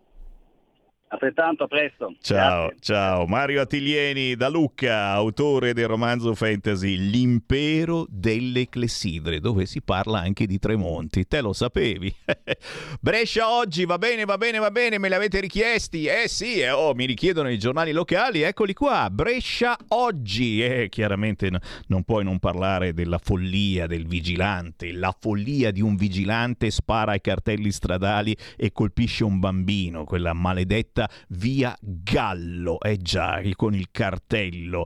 Altrettanto, a presto. Ciao, Grazie. ciao. Mario Attilieni da Lucca, autore del romanzo fantasy L'impero delle clessidre, dove si parla anche di Tremonti. Te lo sapevi? Brescia oggi, va bene, va bene, va bene, me li avete richiesti? Eh sì, eh, oh, mi richiedono i giornali locali, eccoli qua. Brescia oggi. Eh, chiaramente n- non puoi non parlare della follia del vigilante. La follia di un vigilante spara ai cartelli stradali e colpisce un bambino, quella maledetta via Gallo, eh già, con il cartello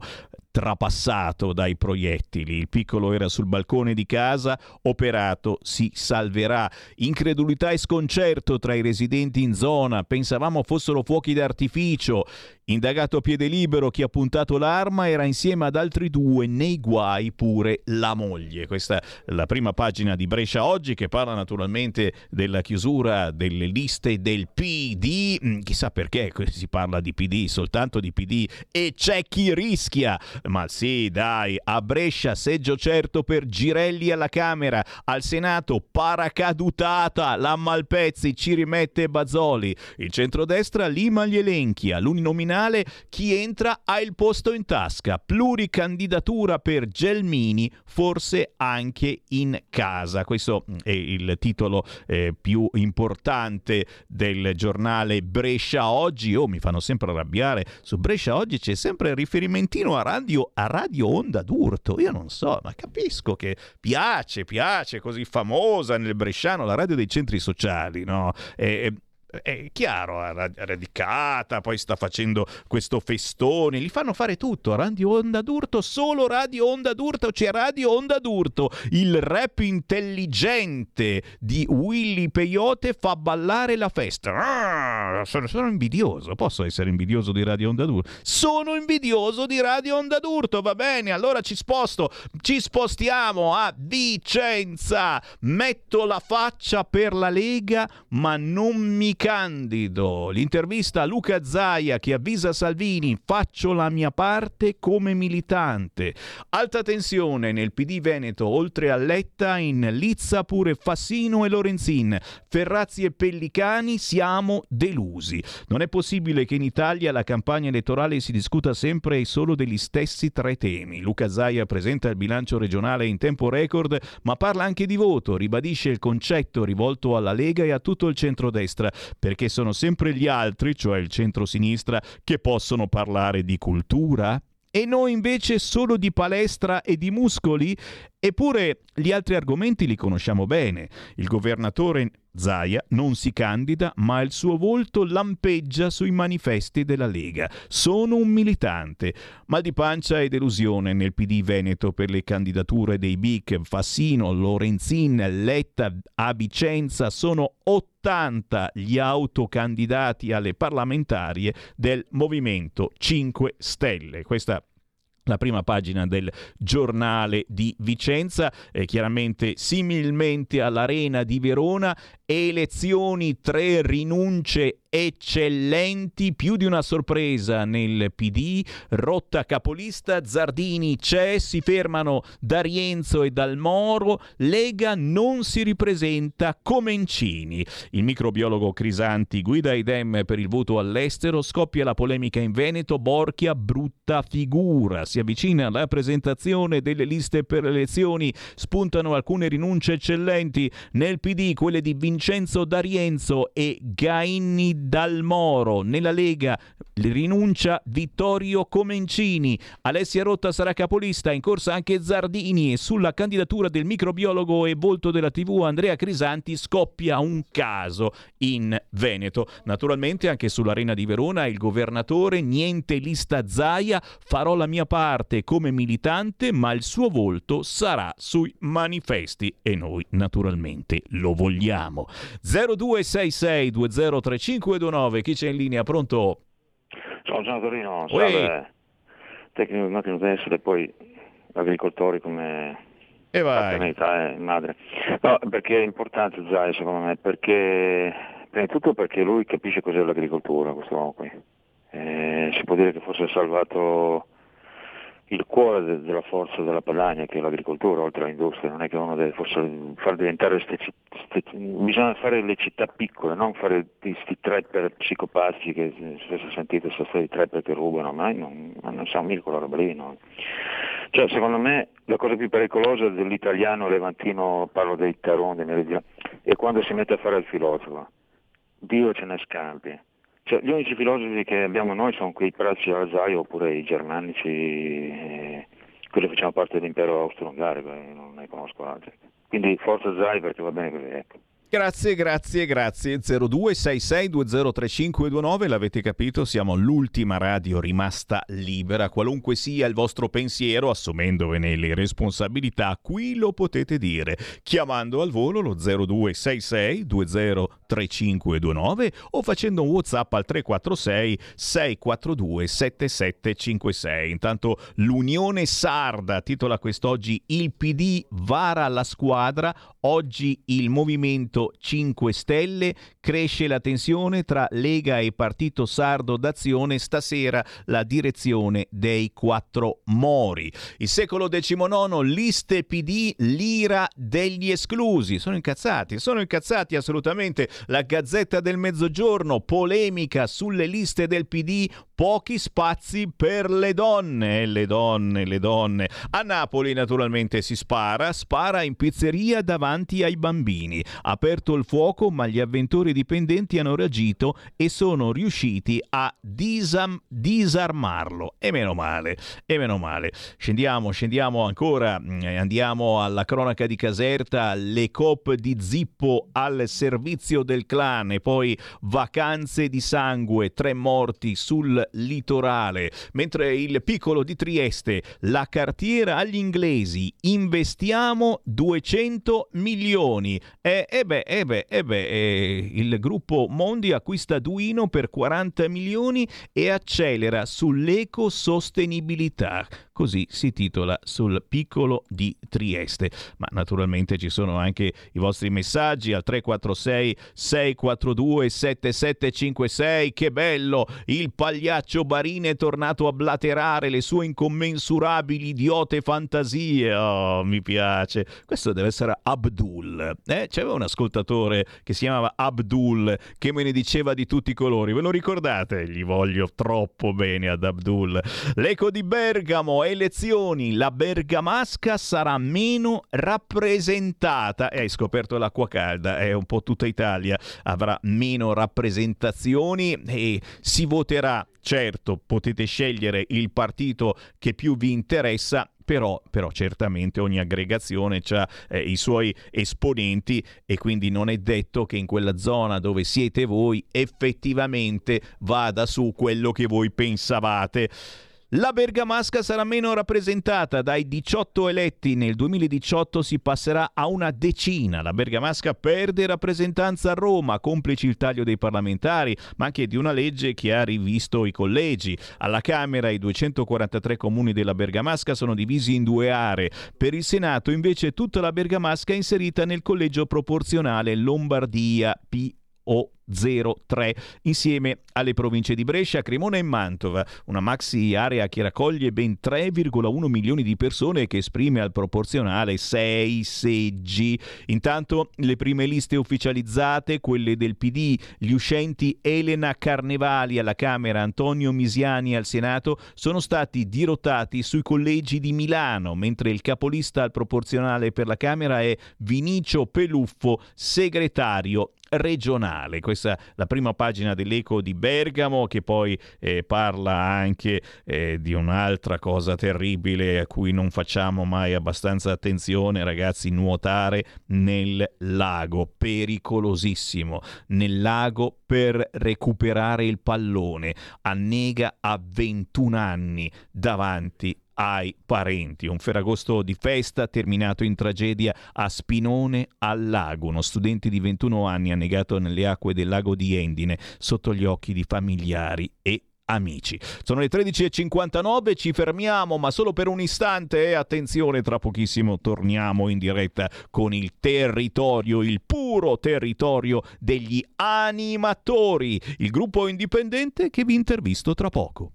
trapassato dai proiettili. Il piccolo era sul balcone di casa, operato, si salverà. Incredulità e sconcerto tra i residenti in zona, pensavamo fossero fuochi d'artificio. Indagato a piede libero chi ha puntato l'arma era insieme ad altri due, nei guai pure la moglie. Questa è la prima pagina di Brescia oggi che parla naturalmente della chiusura delle liste del PD. Mm, Chissà perché si parla di PD, soltanto di PD e c'è chi rischia. Ma sì, dai, a Brescia seggio certo per Girelli alla Camera, al Senato paracadutata, la Malpezzi ci rimette Bazzoli, il centrodestra lima gli elenchi, all'uninominale chi entra ha il posto in tasca, pluricandidatura per Gelmini, forse anche in casa. Questo è il titolo eh, più importante del giornale Brescia Oggi. Oh, mi fanno sempre arrabbiare. Su Brescia Oggi c'è sempre il riferimentino a radio, a radio Onda d'Urto. Io non so, ma capisco che piace, piace, così famosa nel Bresciano, la radio dei centri sociali, no? E- è chiaro, radicata, poi sta facendo questo festone, gli fanno fare tutto, Radio Onda d'Urto, solo Radio Onda d'Urto, c'è Radio Onda d'Urto, il rap intelligente di Willy Peyote fa ballare la festa. Ah, sono, sono invidioso, posso essere invidioso di Radio Onda d'Urto? Sono invidioso di Radio Onda d'Urto, va bene, allora ci sposto, ci spostiamo a Vicenza, metto la faccia per la Lega, ma non mi candido. L'intervista a Luca Zaia che avvisa Salvini, faccio la mia parte come militante. Alta tensione nel PD Veneto, oltre a Letta, in Lizza pure Fassino e Lorenzin. Ferrazzi e Pellicani siamo delusi. Non è possibile che in Italia la campagna elettorale si discuta sempre e solo degli stessi tre temi. Luca Zaia presenta il bilancio regionale in tempo record, ma parla anche di voto, ribadisce il concetto rivolto alla Lega e a tutto il centrodestra, perché sono sempre gli altri, cioè il centro-sinistra, che possono parlare di cultura. E noi invece solo di palestra e di muscoli? Eppure gli altri argomenti li conosciamo bene. Il governatore Zaia non si candida, ma il suo volto lampeggia sui manifesti della Lega. Sono un militante. Mal di pancia e delusione nel PD Veneto per le candidature dei BIC Fassino, Lorenzin, Letta a Vicenza. Sono 80 gli autocandidati alle parlamentarie del Movimento 5 Stelle. Questa la prima pagina del giornale di Vicenza, eh, chiaramente similmente all'Arena di Verona, elezioni, tre rinunce eccellenti, più di una sorpresa nel PD, rotta capolista, Zardini c'è, si fermano D'Arienzo e Dalmoro, Lega non si ripresenta Comencini. Il microbiologo Crisanti guida idem per il voto all'estero, scoppia la polemica in Veneto, Borchia brutta figura, si avvicina la presentazione delle liste per le elezioni, spuntano alcune rinunce eccellenti, nel PD quelle di Vincenzo D'Arienzo e Gaini Dalmoro, nella Lega rinuncia Vittorio Comencini, Alessia Rotta sarà capolista, in corsa anche Zardini e sulla candidatura del microbiologo e volto della TV Andrea Crisanti scoppia un caso in Veneto. Naturalmente anche sull'Arena di Verona il governatore niente lista Zaia, farò la mia parte come militante, ma il suo volto sarà sui manifesti e noi naturalmente lo vogliamo. 0266 203529 chi c'è in linea? Pronto? Ciao Gian Torino, salve. Tecnico di macchine utensili e poi agricoltori come E vai. Paternità è madre. No, perché è importante Zai secondo me, perché prima di tutto perché lui capisce cos'è l'agricoltura, questo uomo qui. Eh, si può dire che forse ha salvato il cuore de- della forza della Padania che è l'agricoltura oltre all'industria, non è che uno deve forse far diventare queste città, bisogna fare le città piccole, non fare questi trapper psicopatici che spesso sentite sono stati trapper che rubano, ma non, ma non siamo mica quella roba lì. No? Cioè, secondo me la cosa più pericolosa dell'italiano levantino, parlo dei tarondi, è quando si mette a fare il filosofo. Dio ce ne scampi. Cioè, gli unici filosofi che abbiamo noi sono quei Prazzi Alzaio oppure i germanici, eh, quelli che facciamo parte dell'impero austro-ungarico, eh, non ne conosco altri. Quindi forza Zai perché va bene così, ecco. Grazie, grazie, grazie. 0266203529, l'avete capito, siamo l'ultima radio rimasta libera. Qualunque sia il vostro pensiero, assumendovene le responsabilità, qui lo potete dire chiamando al volo lo 0266203529 o facendo un WhatsApp al 346 642 7756. Intanto l'Unione Sarda titola quest'oggi Il PD vara la squadra, oggi il movimento 5 Stelle, cresce la tensione tra Lega e Partito Sardo d'Azione, stasera la direzione dei quattro Mori. Il secolo XIX, liste PD, l'ira degli esclusi. Sono incazzati, sono incazzati assolutamente. La Gazzetta del Mezzogiorno, polemica sulle liste del PD, pochi spazi per le donne, le donne, le donne. A Napoli naturalmente si spara, spara in pizzeria davanti ai bambini. Aperto il fuoco, ma gli avventori dipendenti hanno reagito e sono riusciti a disam- disarmarlo. E meno male, e meno male. Scendiamo, scendiamo ancora, andiamo alla cronaca di Caserta, le cop di Zippo al servizio del clan e poi vacanze di sangue, tre morti sul litorale, mentre il piccolo di Trieste, la cartiera agli inglesi, investiamo 200 milioni. E eh, eh beh, eh beh, eh beh eh, il gruppo Mondi acquista Duino per 40 milioni e accelera sull'ecosostenibilità. Così si titola sul piccolo di Trieste. Ma naturalmente ci sono anche i vostri messaggi al 346 642 7756. Che bello! Il pagliaccio Barine è tornato a blaterare le sue incommensurabili idiote fantasie. Oh, mi piace. Questo deve essere Abdul. Eh? C'era un ascoltatore che si chiamava Abdul che me ne diceva di tutti i colori. Ve lo ricordate? Gli voglio troppo bene ad Abdul. L'eco di Bergamo elezioni, la bergamasca sarà meno rappresentata. E hai scoperto l'acqua calda, è un po' tutta Italia, avrà meno rappresentazioni e si voterà. Certo, potete scegliere il partito che più vi interessa, però, però, certamente ogni aggregazione ha eh, i suoi esponenti e quindi non è detto che in quella zona dove siete voi effettivamente vada su quello che voi pensavate. La Bergamasca sarà meno rappresentata, dai 18 eletti nel 2018 si passerà a una decina. La Bergamasca perde rappresentanza a Roma, complici il taglio dei parlamentari, ma anche di una legge che ha rivisto i collegi. Alla Camera i 243 comuni della Bergamasca sono divisi in due aree. Per il Senato invece tutta la Bergamasca è inserita nel collegio proporzionale Lombardia P o 03 insieme alle province di Brescia, Cremona e Mantova, una maxi area che raccoglie ben 3,1 milioni di persone e che esprime al proporzionale 6 seggi. Intanto le prime liste ufficializzate, quelle del PD, gli uscenti Elena Carnevali alla Camera, Antonio Misiani al Senato, sono stati dirottati sui collegi di Milano, mentre il capolista al proporzionale per la Camera è Vinicio Peluffo, segretario regionale. Questa la prima pagina dell'Eco di Bergamo che poi eh, parla anche eh, di un'altra cosa terribile a cui non facciamo mai abbastanza attenzione, ragazzi, nuotare nel lago, pericolosissimo, nel lago per recuperare il pallone. Annega a 21 anni davanti ai parenti. Un ferragosto di festa terminato in tragedia a Spinone al lago. Uno studente di 21 anni annegato nelle acque del lago di Endine sotto gli occhi di familiari e amici. Sono le 13.59, ci fermiamo ma solo per un istante e attenzione, tra pochissimo torniamo in diretta con il territorio, il puro territorio degli animatori, il gruppo indipendente che vi intervisto tra poco.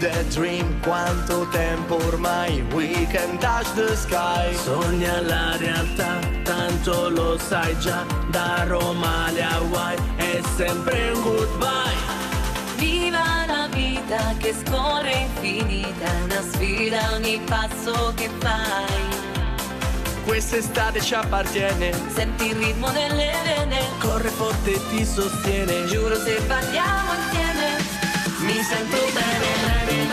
The dream. Quanto tempo ormai, we can touch the sky. Sogna la realtà, tanto lo sai già. Da Roma alle Hawaii è sempre un goodbye. Viva la vita che scorre infinita, è una sfida ogni passo che fai. Quest'estate ci appartiene, Senti il ritmo delle vene, corre forte e ti sostiene. giuro se balliamo insieme, Mi sento bene.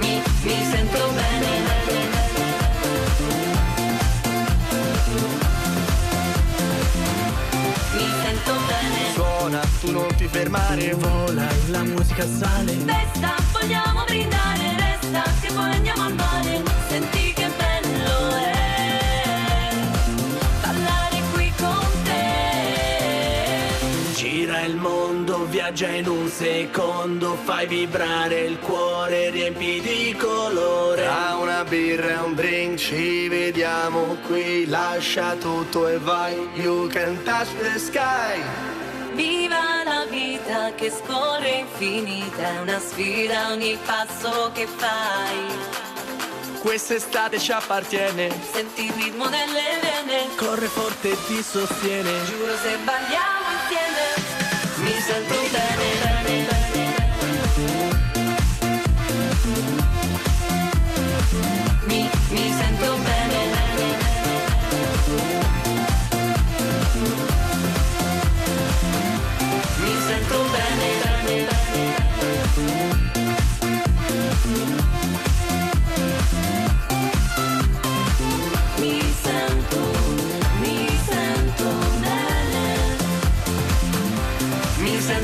mi, mi sento bene. Mi sento bene. Suona, tu non ti fermare, vola, la musica sale. Festa, vogliamo brindare, resta che poi andiamo al mare. Senti Gira il mondo, viaggia in un secondo, fai vibrare il cuore, riempi di colore. Tra una birra e un drink ci vediamo qui, lascia tutto e vai, you can touch the sky. Viva la vita che scorre infinita, è una sfida ogni passo che fai. Quest'estate ci appartiene, Senti il ritmo delle vene, corre forte e ti sostiene. giuro se balliamo insieme, Mi sento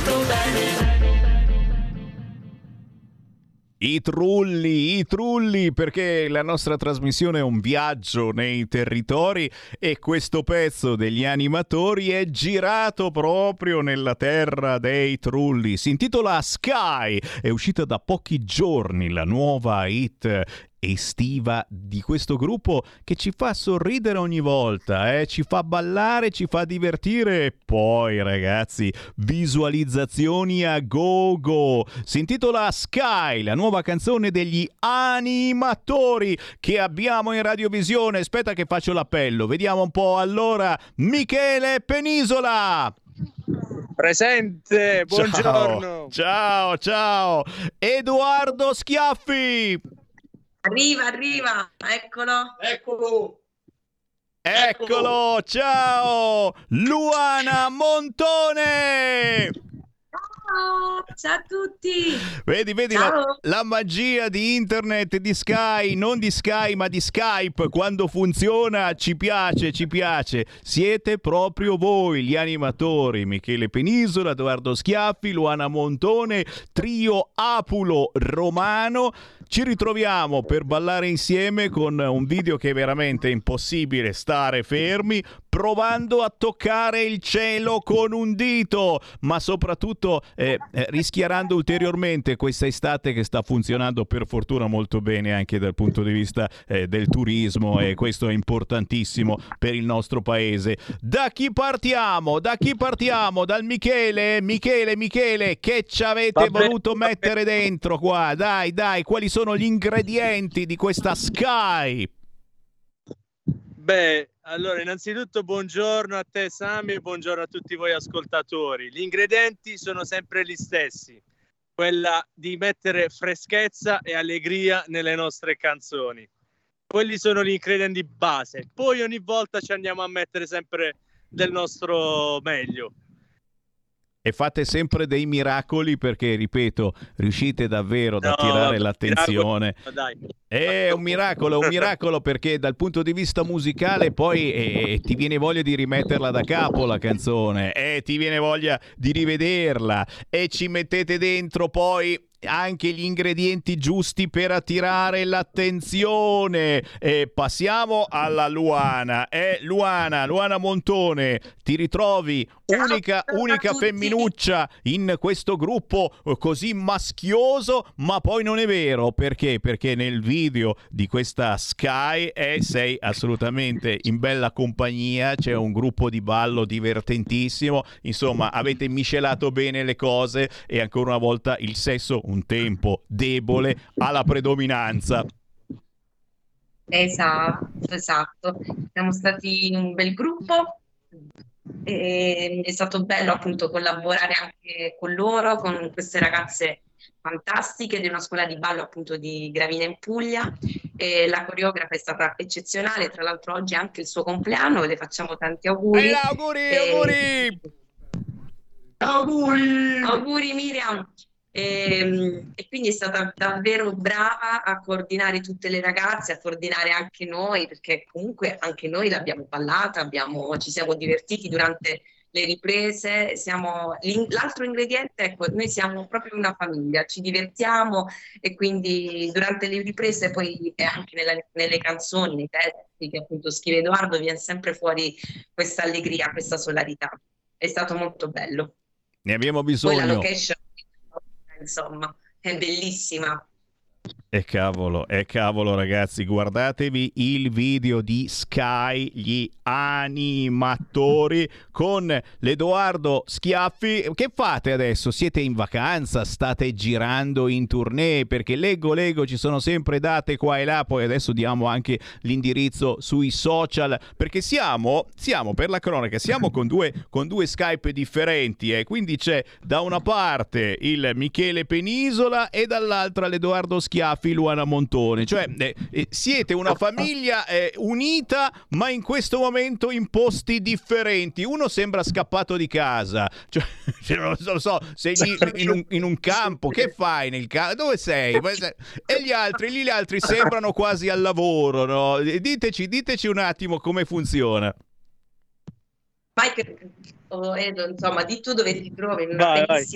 Sento bene. I trulli, i trulli, perché la nostra trasmissione è un viaggio nei territori e questo pezzo degli animatori è girato proprio nella terra dei trulli. Si intitola Sky, è uscita da pochi giorni la nuova hit estiva di questo gruppo che ci fa sorridere ogni volta, eh? ci fa ballare, ci fa divertire e poi ragazzi visualizzazioni a go go. Si intitola Sky, la nuova canzone degli animatori che abbiamo in radiovisione. Aspetta che faccio l'appello, vediamo un po' allora Michele Penisola. Presente, buongiorno. Ciao, ciao, ciao. Edoardo Schiaffi. Arriva, arriva, eccolo. Eccolo. Eccolo, ciao! Luana Montone! Ciao, ciao a tutti. Vedi, vedi la, la, magia di internet, di Sky, non di Sky ma di Skype, quando funziona ci piace, ci piace. Siete proprio voi, gli animatori, Michele Penisola, Edoardo Schiaffi, Luana Montone, trio Apulo Romano. Ci ritroviamo per ballare insieme con un video che è veramente impossibile stare fermi, provando a toccare il cielo con un dito, ma soprattutto eh, eh, rischiarando ulteriormente questa estate che sta funzionando per fortuna molto bene anche dal punto di vista eh, del turismo e questo è importantissimo per il nostro paese. Da chi partiamo? Da chi partiamo? Dal Michele? Michele, Michele, che ci avete voluto mettere dentro qua? Dai, dai, quali sono gli ingredienti di questa Sky? Beh, allora innanzitutto buongiorno a te Sami e buongiorno a tutti voi ascoltatori. Gli ingredienti sono sempre gli stessi, quella di mettere freschezza e allegria nelle nostre canzoni. Quelli sono gli ingredienti base. Poi ogni volta ci andiamo a mettere sempre del nostro meglio. E fate sempre dei miracoli perché, ripeto, riuscite davvero ad No, attirare l'attenzione. miracolo. È un miracolo, un miracolo perché dal punto di vista musicale poi eh, ti viene voglia di rimetterla da capo la canzone, e ti viene voglia di rivederla e ci mettete dentro poi anche gli ingredienti giusti per attirare l'attenzione. E passiamo alla Luana. Eh, Luana, Luana Montone, ti ritrovi unica, unica femminuccia in questo gruppo eh, così maschioso, ma poi non è vero. Perché? Perché nel video di questa Sky eh, sei assolutamente in bella compagnia, c'è un gruppo di ballo divertentissimo, insomma avete miscelato bene le cose e ancora una volta il sesso un tempo debole ha la predominanza. Esatto, esatto. Siamo stati un bel gruppo e è stato bello appunto collaborare anche con loro, con queste ragazze fantastiche di una scuola di ballo appunto di Gravina in Puglia. E la coreografa è stata eccezionale, tra l'altro oggi è anche il suo compleanno, le facciamo tanti auguri. E auguri, E- auguri! Auguri! Auguri Miriam! E, e quindi è stata davvero brava a coordinare tutte le ragazze, a coordinare anche noi, perché comunque anche noi l'abbiamo ballata, abbiamo- ci siamo divertiti durante le riprese. Siamo, l'altro ingrediente, ecco, noi siamo proprio una famiglia, ci divertiamo e quindi durante le riprese, poi anche nella- nelle canzoni, nei testi che appunto scrive Edoardo, viene sempre fuori questa allegria, questa solarità. È stato molto bello. Ne abbiamo Poi la bisogno. location, insomma, è bellissima. E cavolo, e cavolo ragazzi, guardatevi il video di Sky, gli animatori con l'Edoardo Schiaffi. Che fate adesso? Siete in vacanza? State girando in tournée? Perché leggo, leggo, ci sono sempre date qua e là, poi adesso diamo anche l'indirizzo sui social, perché siamo, siamo per la cronaca, siamo con due, con due Skype differenti, e quindi c'è da una parte il Michele Penisola e dall'altra l'Edoardo Schiaffi, Luana Montone. Cioè, eh, eh, siete una famiglia eh, unita, ma in questo momento in posti differenti. Uno sembra scappato di casa, cioè, cioè, non lo so, sei lì in un, in un campo, che fai nel campo? Dove sei? E gli altri, lì gli altri sembrano quasi al lavoro, no? Diteci, diteci un attimo come funziona. Mike, oh, Edo, insomma, di tu dove ti trovi in una Vai, vai.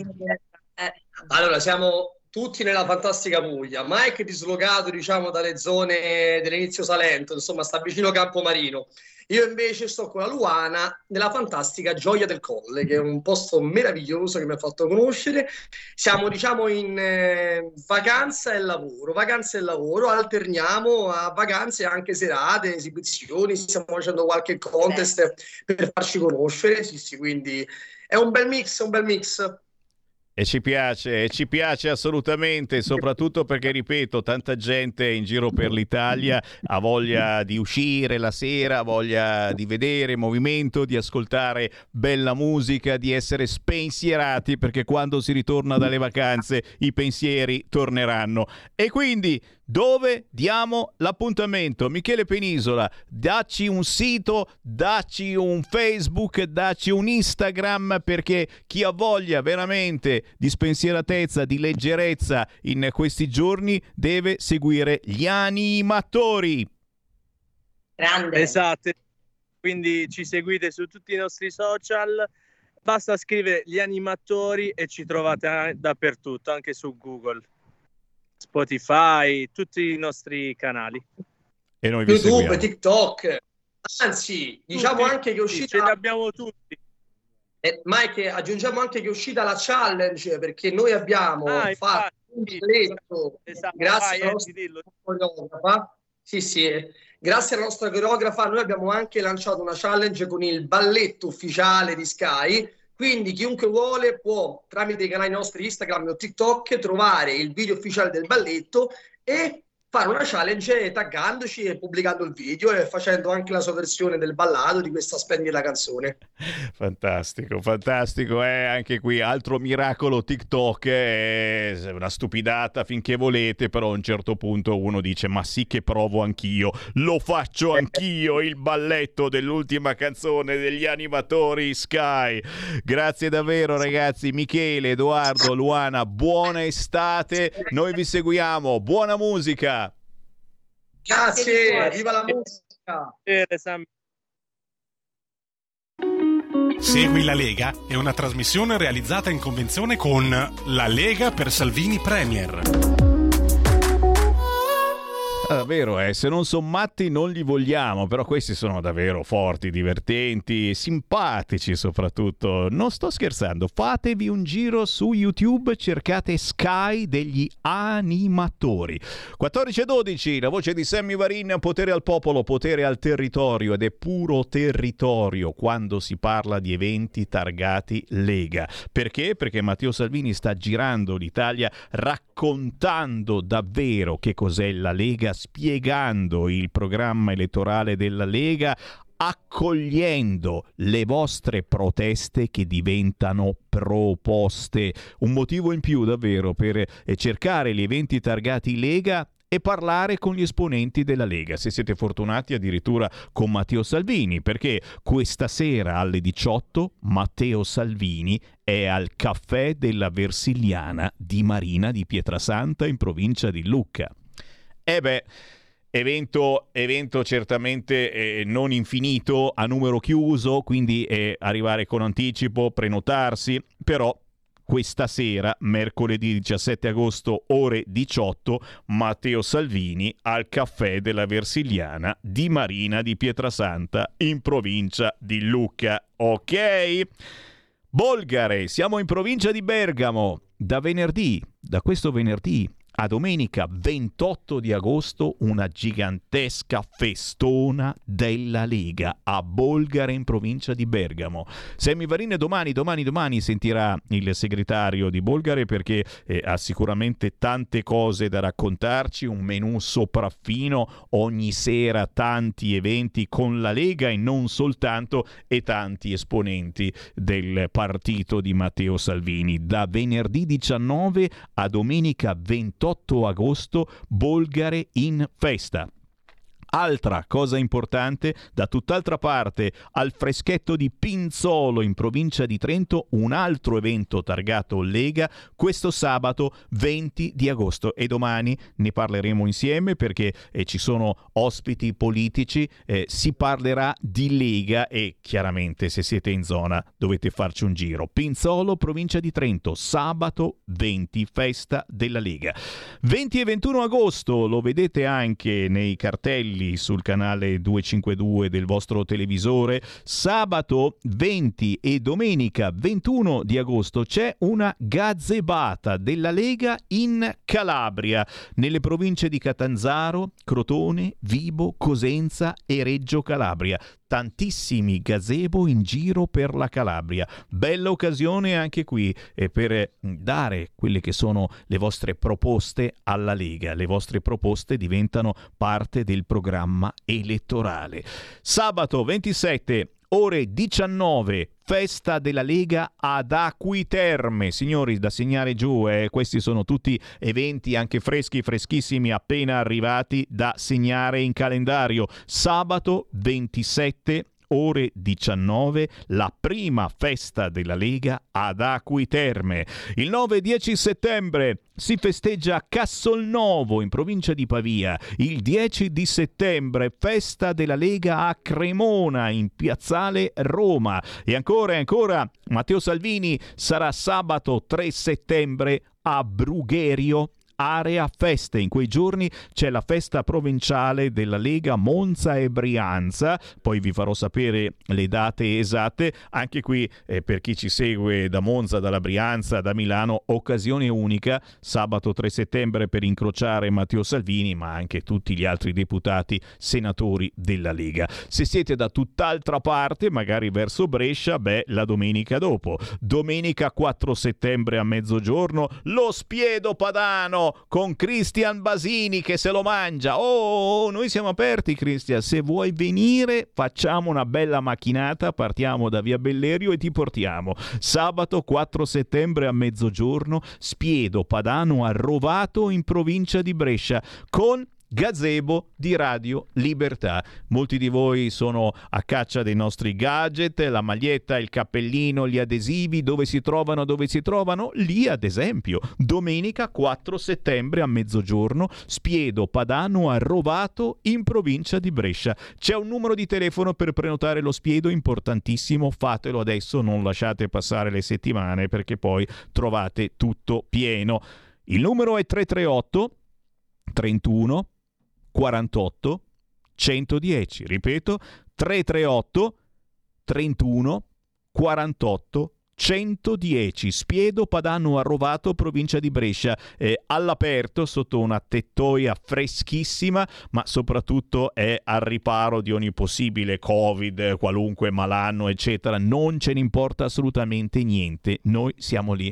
Eh, Allora, siamo tutti nella fantastica Puglia. Mike dislocato, diciamo, dalle zone dell'inizio Salento, insomma, sta vicino Campomarino. Io invece sto con la Luana nella fantastica Gioia del Colle, che è un posto meraviglioso che mi ha fatto conoscere. Siamo, diciamo, in eh, vacanza e lavoro, vacanza e lavoro, alterniamo a vacanze anche serate, esibizioni, stiamo facendo qualche contest per farci conoscere, sì, sì, quindi è un bel mix, un bel mix. E ci piace, e ci piace assolutamente, soprattutto perché, ripeto, tanta gente in giro per l'Italia ha voglia di uscire la sera, ha voglia di vedere movimento, di ascoltare bella musica, di essere spensierati, perché quando si ritorna dalle vacanze i pensieri torneranno. E quindi dove diamo l'appuntamento? Michele Penisola, dacci un sito, dacci un Facebook, dacci un Instagram perché chi ha voglia veramente di spensieratezza, di leggerezza in questi giorni deve seguire gli animatori. Grande. Esatto. Quindi ci seguite su tutti i nostri social. Basta scrivere gli animatori e ci trovate a- dappertutto, anche su Google, Spotify, tutti i nostri canali. E noi vi YouTube, seguiamo. TikTok. Anzi, diciamo Tutti, anche che è uscita. ce li abbiamo tutti. Eh, Mike, aggiungiamo anche che è uscita la challenge perché noi abbiamo Ah, fatto un balletto Esatto, grazie vai, alla nostra coreografa. Sì, sì, grazie alla nostra coreografa noi abbiamo anche lanciato una challenge con il balletto ufficiale di Sky. Quindi chiunque vuole può tramite i canali nostri Instagram o TikTok trovare il video ufficiale del balletto e fare una challenge taggandoci e pubblicando il video e facendo anche la sua versione del ballato di questa splendida canzone. Fantastico, fantastico. Eh, anche qui altro miracolo TikTok. È una stupidata finché volete, però a un certo punto uno dice: Ma sì, che provo anch'io. Lo faccio anch'io. Il balletto dell'ultima canzone degli animatori Sky. Grazie davvero, ragazzi. Michele, Edoardo, Luana, buona estate. Noi vi seguiamo. Buona musica. Grazie, viva la musica! Segui la Lega è una trasmissione realizzata in convenzione con La Lega per Salvini Premier. Ah, vero, eh, se non sono matti non li vogliamo, però questi sono davvero forti, divertenti, simpatici soprattutto. Non sto scherzando, fatevi un giro su YouTube, cercate Sky degli animatori. 14 e 12, la voce di Sammy Varin, potere al popolo, potere al territorio ed è puro territorio quando si parla di eventi targati Lega. Perché? Perché Matteo Salvini sta girando l'Italia raccontando davvero che cos'è la Lega, spiegando il programma elettorale della Lega, accogliendo le vostre proteste che diventano proposte. Un motivo in più davvero per eh, cercare gli eventi targati Lega e parlare con gli esponenti della Lega, se siete fortunati addirittura con Matteo Salvini, perché questa sera alle 18 Matteo Salvini è al caffè della Versiliana di Marina di Pietrasanta in provincia di Lucca. E beh, evento, evento certamente eh, non infinito, a numero chiuso, quindi eh, arrivare con anticipo, prenotarsi, però questa sera, mercoledì 17 agosto, ore 18, Matteo Salvini al caffè della Versiliana di Marina di Pietrasanta in provincia di Lucca. Ok? Bolgare, siamo in provincia di Bergamo. Da venerdì, da questo venerdì a domenica 28 di agosto una gigantesca festona della Lega a Bolgare in provincia di Bergamo. Sammy Varine domani, domani, domani sentirà il segretario di Bolgare perché eh, ha sicuramente tante cose da raccontarci, un menù sopraffino, ogni sera tanti eventi con la Lega e non soltanto e tanti esponenti del partito di Matteo Salvini. Da venerdì 19 a domenica 28 agosto Bolgare in festa. Altra cosa importante, da tutt'altra parte, al freschetto di Pinzolo in provincia di Trento, un altro evento targato Lega questo sabato 20 di agosto e domani ne parleremo insieme perché eh, ci sono ospiti politici, eh, si parlerà di Lega e chiaramente se siete in zona dovete farci un giro. Pinzolo, provincia di Trento, sabato 20, festa della Lega. 20 e 21 agosto lo vedete anche nei cartelli sul canale 252 del vostro televisore. Sabato 20 e domenica 21 di agosto c'è una gazebata della Lega in Calabria, nelle province di Catanzaro, Crotone, Vibo, Cosenza e Reggio Calabria tantissimi gazebo in giro per la Calabria. Bella occasione anche qui eh, per eh, dare quelle che sono le vostre proposte alla Lega. Le vostre proposte diventano parte del programma elettorale. Sabato 27 ore 19 festa della Lega ad Acquiterme. Signori, da segnare giù, eh, questi sono tutti eventi anche freschi, freschissimi, appena arrivati da segnare in calendario. Sabato 27 ore 19 la prima festa della Lega ad Acquiterme. Il 9 e 10 settembre si festeggia a Cassolnovo in provincia di Pavia. Il 10 di settembre festa della Lega a Cremona in piazzale Roma. E ancora e ancora Matteo Salvini sarà sabato 3 settembre a Brugherio area feste. In quei giorni c'è la festa provinciale della Lega Monza e Brianza, poi vi farò sapere le date esatte. Anche qui eh, per chi ci segue da Monza, dalla Brianza, da Milano, occasione unica, sabato 3 settembre per incrociare Matteo Salvini, ma anche tutti gli altri deputati, senatori della Lega. Se siete da tutt'altra parte, magari verso Brescia, beh, la domenica dopo. Domenica 4 settembre a mezzogiorno, lo spiedo padano con Cristian Basini che se lo mangia. Oh, noi siamo aperti, Cristian. Se vuoi venire, facciamo una bella macchinata. Partiamo da via Bellerio e ti portiamo. Sabato 4 settembre a mezzogiorno, spiedo padano a Rovato in provincia di Brescia con gazebo di Radio Libertà. Molti di voi sono a caccia dei nostri gadget, la maglietta, il cappellino, gli adesivi, dove si trovano, dove si trovano? Lì ad esempio, domenica 4 settembre a mezzogiorno, Spiedo Padano a Rovato in provincia di Brescia. C'è un numero di telefono per prenotare lo Spiedo importantissimo, fatelo adesso, non lasciate passare le settimane perché poi trovate tutto pieno. Il numero è 338 31 48 110. Ripeto, 338 31 48 110 Spiedo Padano Arrovato provincia di Brescia. Eh, all'aperto sotto una tettoia freschissima ma soprattutto è al riparo di ogni possibile covid qualunque malanno eccetera. Non ce ne importa assolutamente niente. Noi siamo lì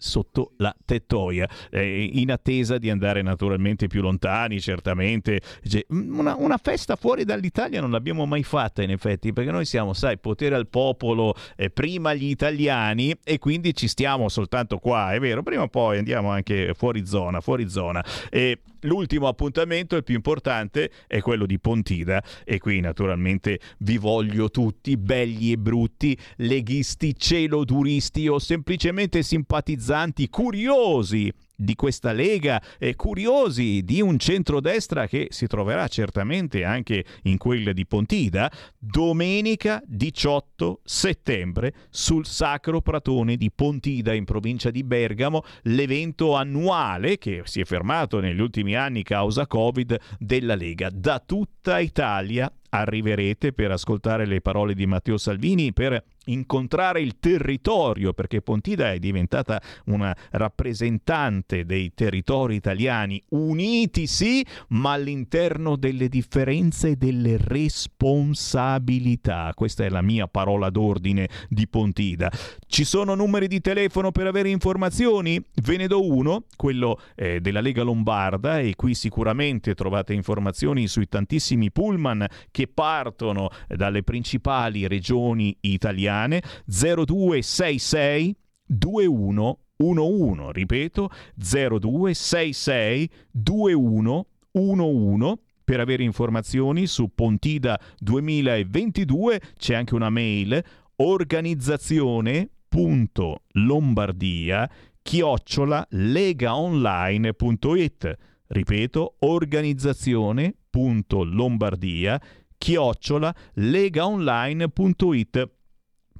sotto la tettoia, eh, in attesa di andare naturalmente più lontani, certamente. Cioè, una, una, festa fuori dall'Italia non l'abbiamo mai fatta in effetti, perché noi siamo, sai, potere al popolo, eh, prima gli italiani e quindi ci stiamo soltanto qua, è vero, prima o poi andiamo anche fuori zona, fuori zona. E l'ultimo appuntamento, il più importante, è quello di Pontida. E qui naturalmente vi voglio tutti, belli e brutti, leghisti, celoduristi o semplicemente simpatizzanti curiosi di questa Lega, eh, curiosi di un centrodestra che si troverà certamente anche in quella di Pontida, domenica 18 settembre sul Sacro Pratone di Pontida in provincia di Bergamo, l'evento annuale che si è fermato negli ultimi anni causa Covid della Lega. Da tutta Italia arriverete per ascoltare le parole di Matteo Salvini, per incontrare il territorio, perché Pontida è diventata una rappresentante dei territori italiani uniti, sì, ma all'interno delle differenze e delle responsabilità. Questa è la mia parola d'ordine di Pontida. Ci sono numeri di telefono per avere informazioni? Ve ne do uno, quello eh, della Lega Lombarda, e qui sicuramente trovate informazioni sui tantissimi pullman che partono dalle principali regioni italiane. 0266 2111 ripeto 0266 2111 Per avere informazioni su Pontida 2022 c'è anche una mail organizzazione.lombardia chiocciola legaonline.it ripeto organizzazione.lombardia chiocciola legaonline.it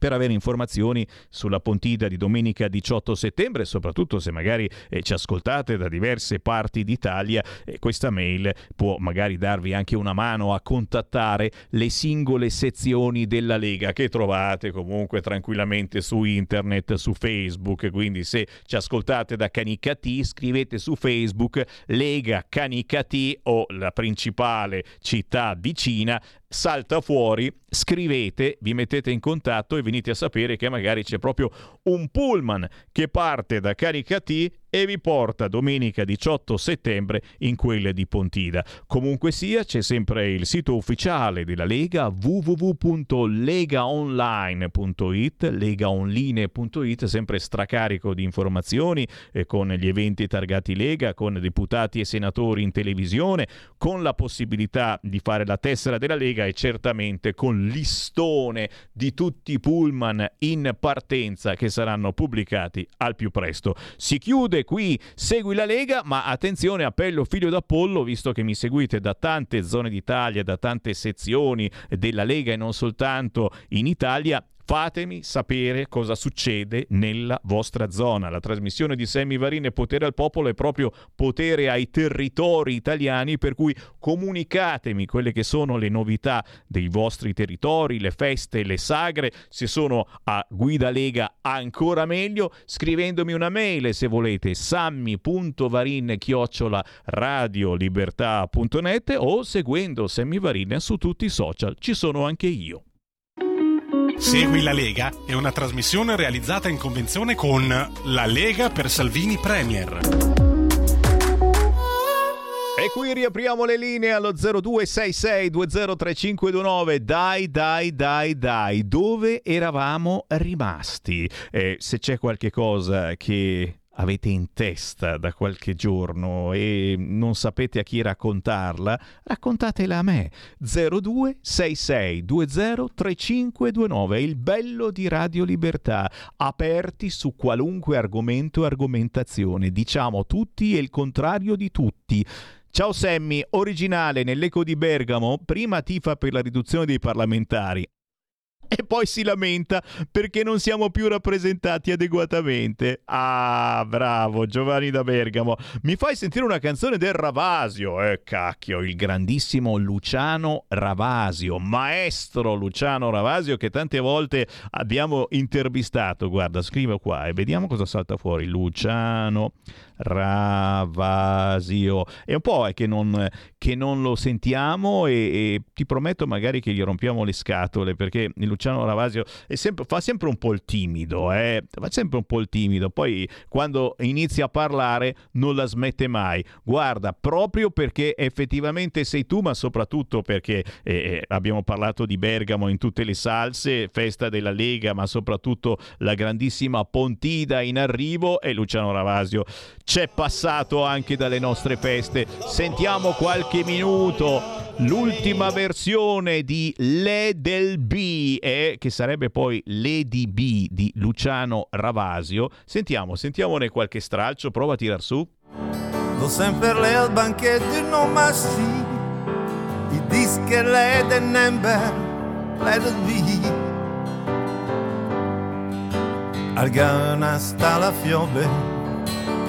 per avere informazioni sulla Pontida di domenica 18 settembre, soprattutto se magari eh, ci ascoltate da diverse parti d'Italia, eh, questa mail può magari darvi anche una mano a contattare le singole sezioni della Lega che trovate comunque tranquillamente su internet, su Facebook, quindi se ci ascoltate da Canicati scrivete su Facebook Lega Canicati o la principale città vicina salta fuori, scrivete, vi mettete in contatto e venite a sapere che magari c'è proprio un pullman che parte da Caricati e vi porta domenica 18 settembre in quelle di Pontida. Comunque sia, c'è sempre il sito ufficiale della Lega www.legaonline.it, legaonline.it, sempre stracarico di informazioni eh, con gli eventi targati Lega, con deputati e senatori in televisione, con la possibilità di fare la tessera della Lega e certamente con listone di tutti i pullman in partenza che saranno pubblicati al più presto. Si chiude qui Segui la Lega, ma attenzione, appello figlio d'Apollo, visto che mi seguite da tante zone d'Italia, da tante sezioni della Lega e non soltanto in Italia, Fatemi sapere cosa succede nella vostra zona. La trasmissione di Sammy Varin e Potere al Popolo è proprio potere ai territori italiani, per cui comunicatemi quelle che sono le novità dei vostri territori, le feste, le sagre. Se sono a Guida Lega ancora meglio, scrivendomi una mail se volete sammi.varin chiocciola radiolibertà.net o seguendo Sammy Varin su tutti i social. Ci sono anche io. Segui la Lega è una trasmissione realizzata in convenzione con La Lega per Salvini Premier. E qui riapriamo le linee allo 0266203529. Dai, dai, dai, dai, dove eravamo rimasti? Eh, se c'è qualche cosa che avete in testa da qualche giorno e non sapete a chi raccontarla, raccontatela a me. 0266203529 è il bello di Radio Libertà, aperti su qualunque argomento e argomentazione, diciamo tutti e il contrario di tutti. Ciao Sammy, originale nell'eco di Bergamo, prima tifa per la riduzione dei parlamentari e poi si lamenta perché non siamo più rappresentati adeguatamente. Ah, bravo Giovanni da Bergamo. Mi fai sentire una canzone del Ravasio. Eh, cacchio, il grandissimo Luciano Ravasio, maestro Luciano Ravasio che tante volte abbiamo intervistato. Guarda, scrivo qua e vediamo cosa salta fuori. Luciano Ravasio. È un po' che non, che non lo sentiamo e, e, ti prometto magari che gli rompiamo le scatole perché Luciano Ravasio sempre, fa sempre un po' il timido, eh? fa sempre un po' il timido, poi quando inizia a parlare non la smette mai. Guarda, proprio perché effettivamente sei tu, ma soprattutto perché eh, abbiamo parlato di Bergamo in tutte le salse, festa della Lega, ma soprattutto la grandissima Pontida in arrivo e Luciano Ravasio c'è passato anche dalle nostre feste. Sentiamo qualche minuto l'ultima versione di Le B, eh, che sarebbe poi Lady B di Luciano Ravasio. Sentiamo, sentiamone qualche stralcio, prova a tirar su. Go sempre lei al banchetto non massi, i dischi lei del number, lei del B. Al gana sta la fiove,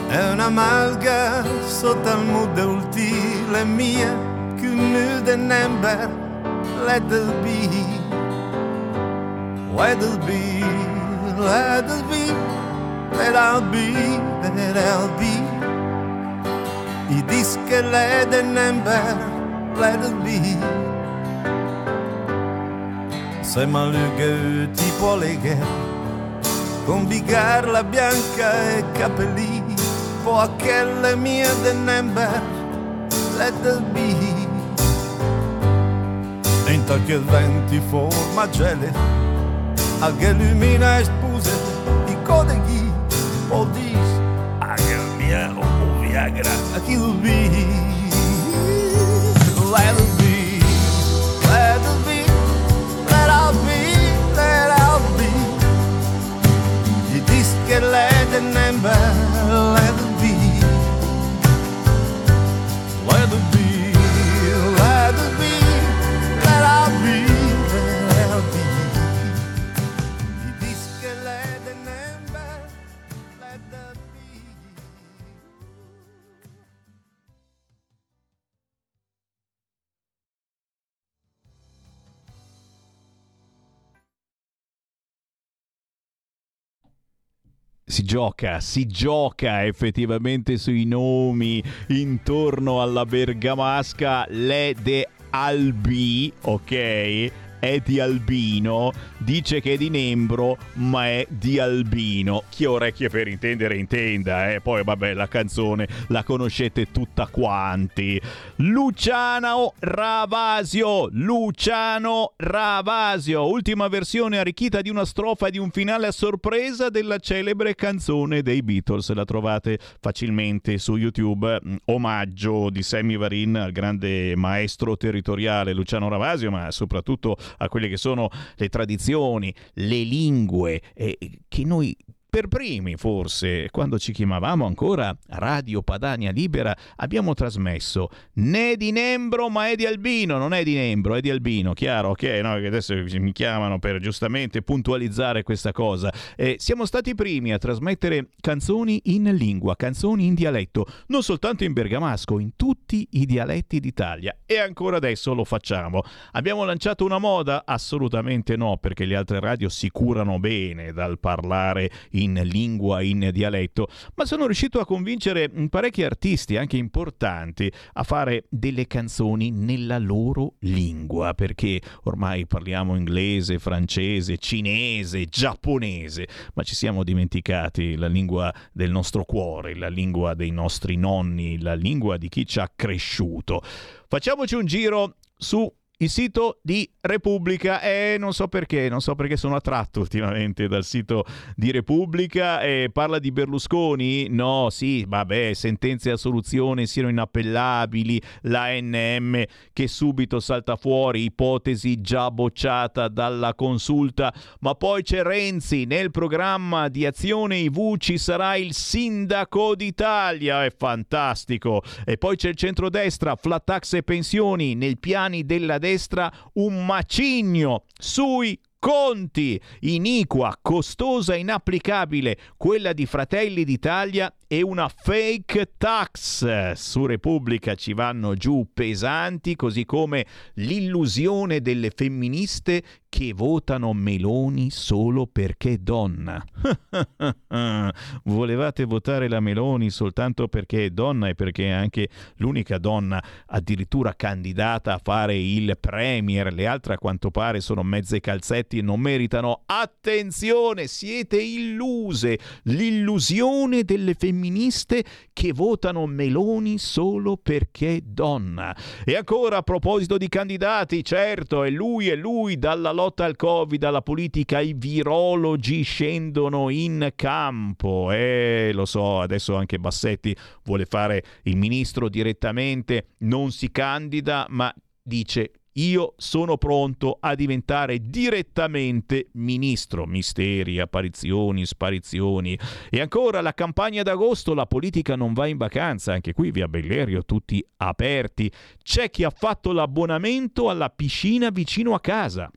è una malga sotto al mude ultile mia che nu den number let it be. Let it be let it be let it be let it be. I the number let it be. Se maluga tipo lega con bigarla bianca e capelli po' quelle mie the number let it be volta che il vento forma gele Aghe lumina e spuse i codeghi O dis Aghe mia o viagra A chi lo vi Let it be Let it be Let it be Let it be. Je dis che lei den nember Si gioca, si gioca effettivamente sui nomi intorno alla bergamasca Le de Albi, ok? È di Albino, dice che è di Nembro, ma è di Albino. Chi orecchie per intendere, intenda, eh. Poi, vabbè, la canzone la conoscete tutta quanti. Luciano Ravasio, Luciano Ravasio, ultima versione arricchita di una strofa e di un finale a sorpresa della celebre canzone dei Beatles. La trovate facilmente su YouTube. Mm, Omaggio di Sammy Varin al grande maestro territoriale Luciano Ravasio, ma soprattutto a quelle che sono le tradizioni, le lingue eh, che noi per primi, forse, quando ci chiamavamo ancora Radio Padania Libera, abbiamo trasmesso né di Nembro ma è di Albino, non è di Nembro, è di Albino, chiaro? Ok, no, adesso mi chiamano per giustamente puntualizzare questa cosa. Eh, siamo stati i primi a trasmettere canzoni in lingua, canzoni in dialetto, non soltanto in bergamasco, in tutti i dialetti d'Italia e ancora adesso lo facciamo. Abbiamo lanciato una moda? Assolutamente no, perché le altre radio si curano bene dal parlare in lingua, in dialetto, ma sono riuscito a convincere parecchi artisti, anche importanti, a fare delle canzoni nella loro lingua, perché ormai parliamo inglese, francese, cinese, giapponese, ma ci siamo dimenticati la lingua del nostro cuore, la lingua dei nostri nonni, la lingua di chi ci ha cresciuto. Facciamoci un giro su il sito di Repubblica e non so perché, non so perché sono attratto ultimamente dal sito di Repubblica e parla di Berlusconi? No, sì, vabbè, sentenze e assoluzione siano inappellabili, l'ANM che subito salta fuori, ipotesi già bocciata dalla consulta, ma poi c'è Renzi, nel programma di azione IV ci sarà il sindaco d'Italia, è fantastico, e poi c'è il centrodestra, flat tax e pensioni, nel piani della destra un macigno sui conti, iniqua, costosa, inapplicabile, quella di Fratelli d'Italia e una fake tax. Su Repubblica ci vanno giù pesanti, così come l'illusione delle femministe che votano Meloni solo perché donna. Volevate votare la Meloni soltanto perché è donna e perché è anche l'unica donna addirittura candidata a fare il premier. Le altre a quanto pare sono mezze calzetti e non meritano. Attenzione, siete illuse. L'illusione delle femministe che votano Meloni solo perché donna. E ancora a proposito di candidati, certo, è lui e lui dalla lotta al Covid alla politica, i virologi scendono in campo. Eh, lo so, adesso anche Bassetti vuole fare il ministro direttamente, non si candida, ma dice io sono pronto a diventare direttamente ministro. Misteri, apparizioni, sparizioni. E ancora la campagna d'agosto, la politica non va in vacanza, anche qui via Bellerio, tutti aperti. C'è chi ha fatto l'abbonamento alla piscina vicino a casa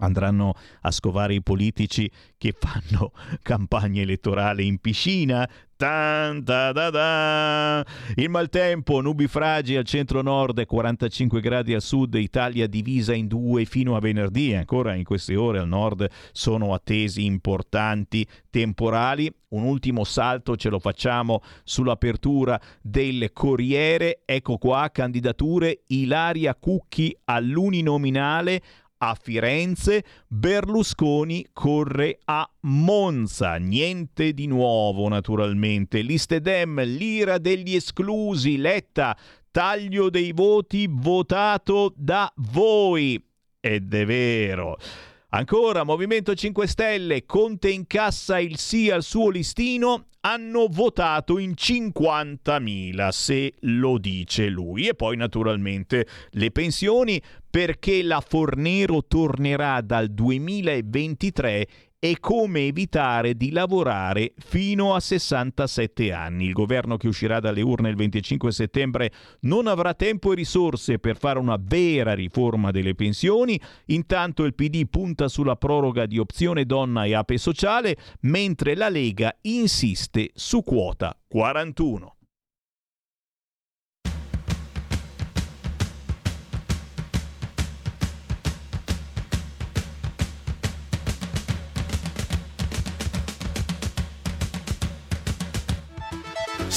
andranno a scovare i politici che fanno campagna elettorale in piscina. Tan, da, da, da. Il maltempo, nubifragi al centro-nord, 45 gradi al sud, Italia divisa in due fino a venerdì. Ancora in queste ore al nord sono attesi importanti temporali. Un ultimo salto ce lo facciamo sull'apertura del Corriere. Ecco qua, candidature Ilaria Cucchi all'uninominale a Firenze, Berlusconi corre a Monza, niente di nuovo naturalmente. Liste Dem, l'ira degli esclusi, Letta, taglio dei voti votato da voi. Ed è vero. Ancora, Movimento 5 Stelle, Conte incassa il sì al suo listino, hanno votato in 50.000, se lo dice lui. E poi naturalmente le pensioni, perché la Fornero tornerà dal 2023 e come evitare di lavorare fino a 67 anni. Il governo che uscirà dalle urne il 25 settembre non avrà tempo e risorse per fare una vera riforma delle pensioni. Intanto il PD punta sulla proroga di opzione donna e ape sociale, mentre la Lega insiste su quota 41.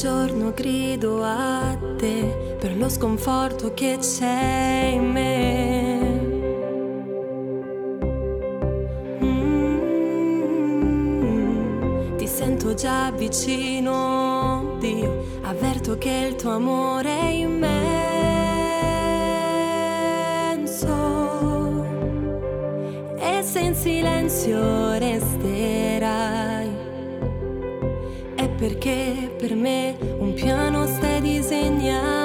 Giorno grido a te per lo sconforto che c'è in me. Mm, ti sento già vicino, Dio, avverto che il tuo amore è immenso. E se in silenzio resterai è perché per me un piano stai disegnando,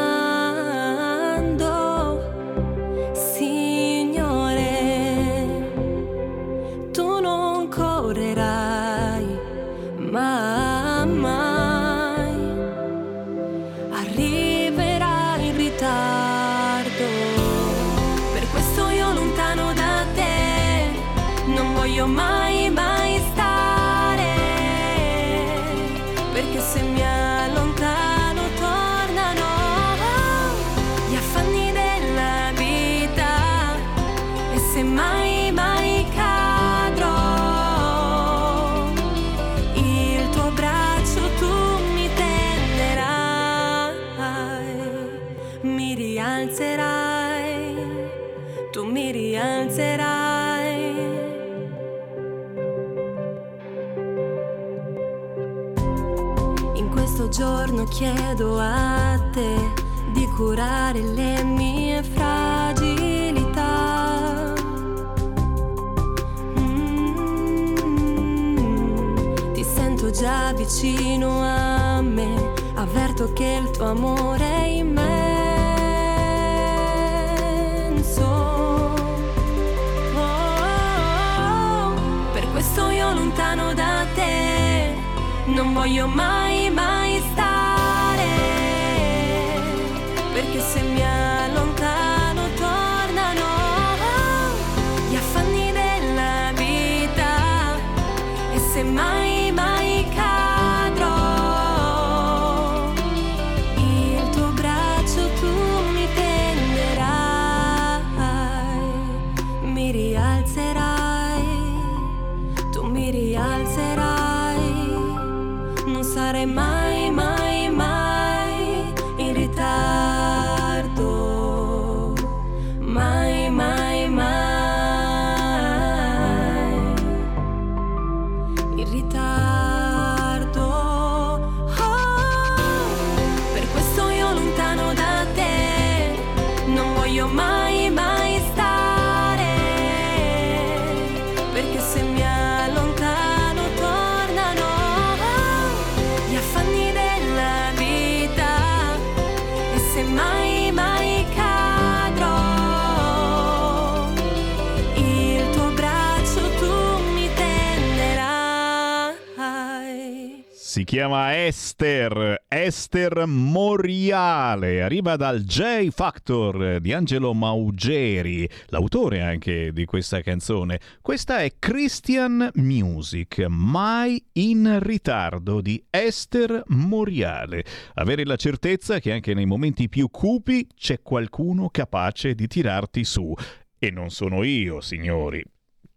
curare le mie fragilità. Mm, ti sento già vicino a me, avverto che il tuo amore è immenso. Oh, per questo io lontano da te non voglio mai e chiama Esther, Esther Moriale, arriva dal J Factor di Angelo Maugeri, l'autore anche di questa canzone. Questa è Christian Music, mai in ritardo di Esther Moriale. Avere la certezza che anche nei momenti più cupi c'è qualcuno capace di tirarti su. E non sono io, signori.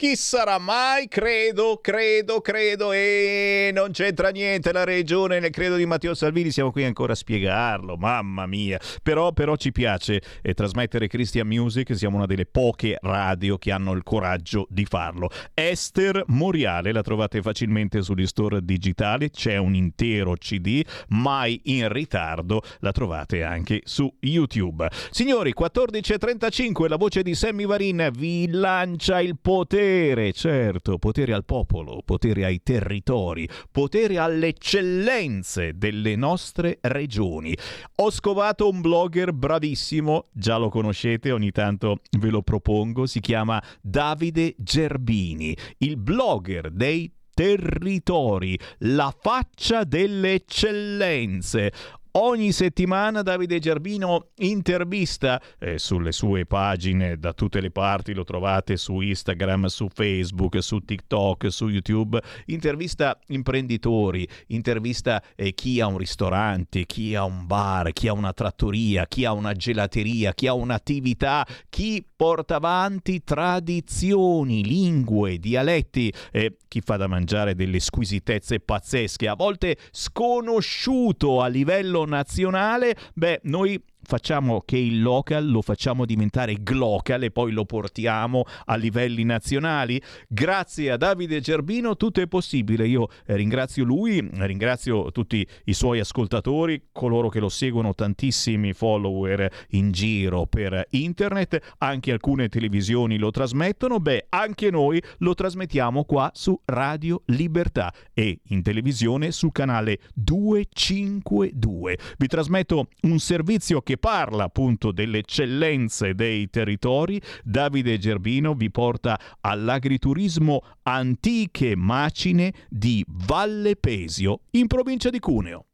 Chi sarà mai? Credo, credo, credo e non c'entra niente la regione nel credo di Matteo Salvini, siamo qui ancora a spiegarlo, mamma mia. Però, però ci piace eh, trasmettere Christian Music, siamo una delle poche radio che hanno il coraggio di farlo. Esther Moriale la trovate facilmente sugli store digitali, c'è un intero CD, mai in ritardo, la trovate anche su YouTube. Signori, 14.35, la voce di Sammy Varin vi lancia il potere, certo, potere al popolo, potere ai territori, potere alle eccellenze delle nostre regioni. Ho scovato un blogger bravissimo, già lo conoscete, ogni tanto ve lo propongo, si chiama Davide Gerbini, il blogger dei territori, la faccia delle eccellenze. Ogni settimana Davide Gerbino intervista eh, sulle sue pagine da tutte le parti, lo trovate su Instagram, su Facebook, su TikTok, su YouTube, intervista imprenditori, intervista eh, chi ha un ristorante, chi ha un bar, chi ha una trattoria, chi ha una gelateria, chi ha un'attività, chi porta avanti tradizioni, lingue, dialetti, eh, chi fa da mangiare delle squisitezze pazzesche, a volte sconosciuto a livello nazionale, beh, noi facciamo che il local lo facciamo diventare glocal e poi lo portiamo a livelli nazionali. Grazie a Davide Gerbino tutto è possibile. Io eh, ringrazio lui, ringrazio tutti i suoi ascoltatori, coloro che lo seguono, tantissimi follower in giro per internet, anche alcune televisioni lo trasmettono, beh, anche noi lo trasmettiamo qua su Radio Libertà e in televisione sul canale 252. Vi trasmetto un servizio che parla appunto delle eccellenze dei territori. Davide Gerbino vi porta all'agriturismo Antiche Macine di Valle Pesio in provincia di Cuneo.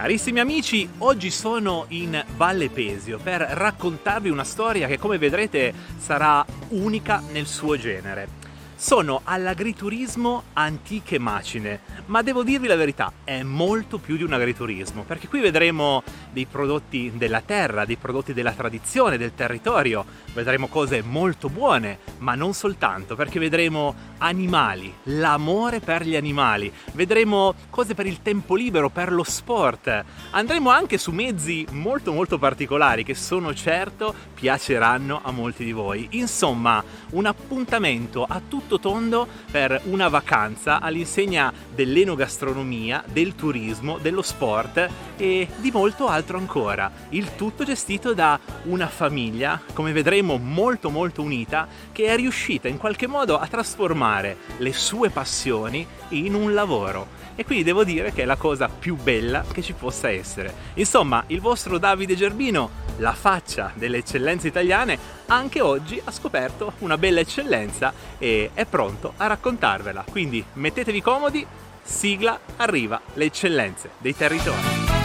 Carissimi amici, oggi sono in Valle Pesio per raccontarvi una storia che come vedrete sarà unica nel suo genere. Sono all'agriturismo Antiche Macine, ma devo dirvi la verità, è molto più di un agriturismo, perché qui vedremo dei prodotti della terra, dei prodotti della tradizione, del territorio, vedremo cose molto buone, ma non soltanto, perché vedremo animali, l'amore per gli animali, vedremo cose per il tempo libero, per lo sport, andremo anche su mezzi molto molto particolari che sono certo piaceranno a molti di voi. Insomma, un appuntamento a tutto tondo per una vacanza all'insegna dell'enogastronomia, del turismo, dello sport e di molto altro ancora. Il tutto gestito da una famiglia, come vedremo molto molto unita, che è riuscita in qualche modo a trasformare le sue passioni in un lavoro. E quindi devo dire che è la cosa più bella che ci possa essere. Insomma, il vostro Davide Gerbino, la faccia delle eccellenze italiane, anche oggi ha scoperto una bella eccellenza e è pronto a raccontarvela. Quindi mettetevi comodi, sigla, arriva le eccellenze dei territori.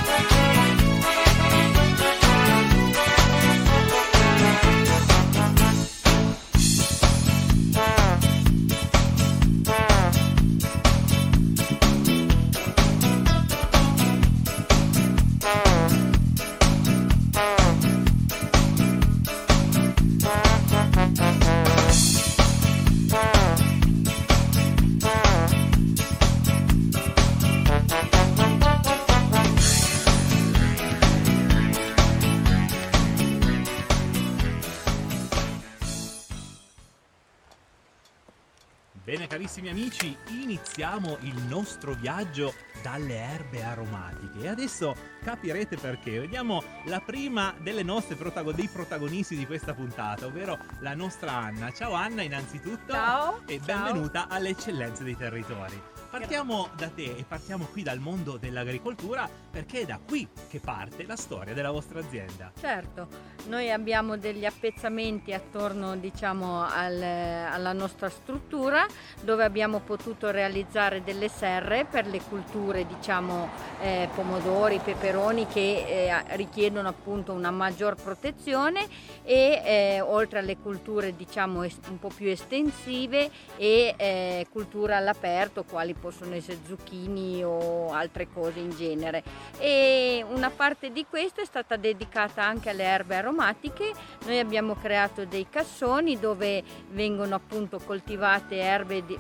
Carissimi amici, iniziamo il nostro viaggio dalle erbe aromatiche e adesso capirete perché. Vediamo la prima delle nostre protago- dei protagonisti di questa puntata, ovvero la nostra Anna. Ciao Anna innanzitutto Ciao, e ciao. benvenuta alle eccellenze dei territori. Partiamo da te e partiamo qui dal mondo dell'agricoltura perché è da qui che parte la storia della vostra azienda. Certo, noi abbiamo degli appezzamenti attorno diciamo, al- alla nostra struttura dove abbiamo potuto realizzare delle serre per le culture diciamo, eh, pomodori, peperoni che eh, richiedono appunto una maggior protezione e eh, oltre alle culture diciamo, un po' più estensive e eh, culture all'aperto quali possono essere zucchini o altre cose in genere e una parte di questo è stata dedicata anche alle erbe aromatiche. Noi abbiamo creato dei cassoni dove vengono appunto coltivate erbe di,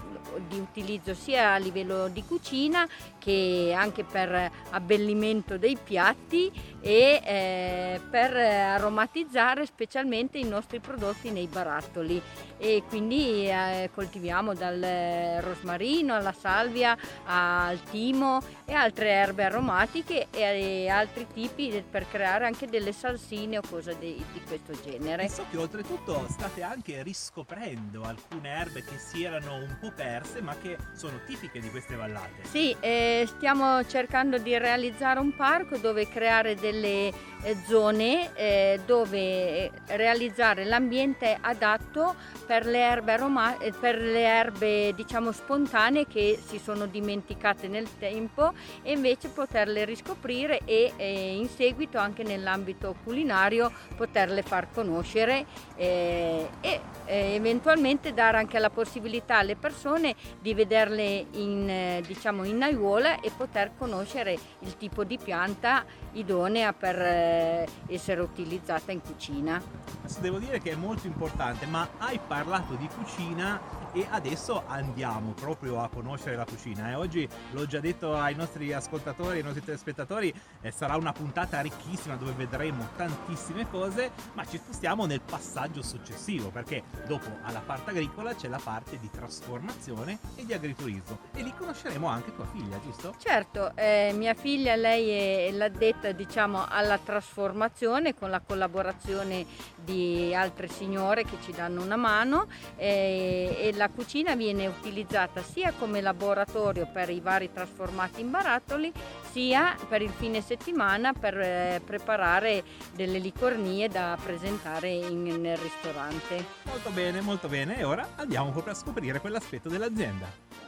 di utilizzo sia a livello di cucina che anche per abbellimento dei piatti e eh, per aromatizzare specialmente i nostri prodotti nei barattoli e quindi eh, coltiviamo dal rosmarino alla salvia al timo e altre erbe aromatiche e altri tipi per creare anche delle salsine o cose di, di questo genere. E so che oltretutto state anche riscoprendo alcune erbe che si erano un po' perse ma che sono tipiche di queste vallate. Sì, eh, stiamo cercando di realizzare un parco dove creare delle eh, zone eh, dove eh, realizzare l'ambiente adatto per le erbe aroma- eh, per le erbe diciamo spontanee che si sono dimenticate nel tempo e invece poterle riscoprire e eh, in seguito anche nell'ambito culinario poterle far conoscere eh, e eh, eventualmente dare anche la possibilità alle persone di vederle in, eh, diciamo in aiuola e poter conoscere il tipo di pianta idonea per eh, essere utilizzata in cucina. Devo dire che è molto importante, ma hai parlato di cucina e adesso andiamo proprio a conoscere la cucina. E oggi l'ho già detto ai nostri ascoltatori, ai nostri telespettatori, eh, sarà una puntata ricchissima dove vedremo tantissime cose, ma ci spostiamo nel passaggio successivo, perché dopo alla parte agricola c'è la parte di trasformazione e di agriturismo. E lì conosceremo anche tua figlia, giusto? Certo, eh, mia figlia lei è l'addetta diciamo alla trasformazione con la collaborazione di altre signore che ci danno una mano eh, e la cucina viene utilizzata sia come laboratorio per i vari trasformati in barattoli sia per il fine settimana per eh, preparare delle licornie da presentare in- nel ristorante. Molto bene, molto bene. E ora andiamo proprio a scoprire quell'aspetto dell'azienda.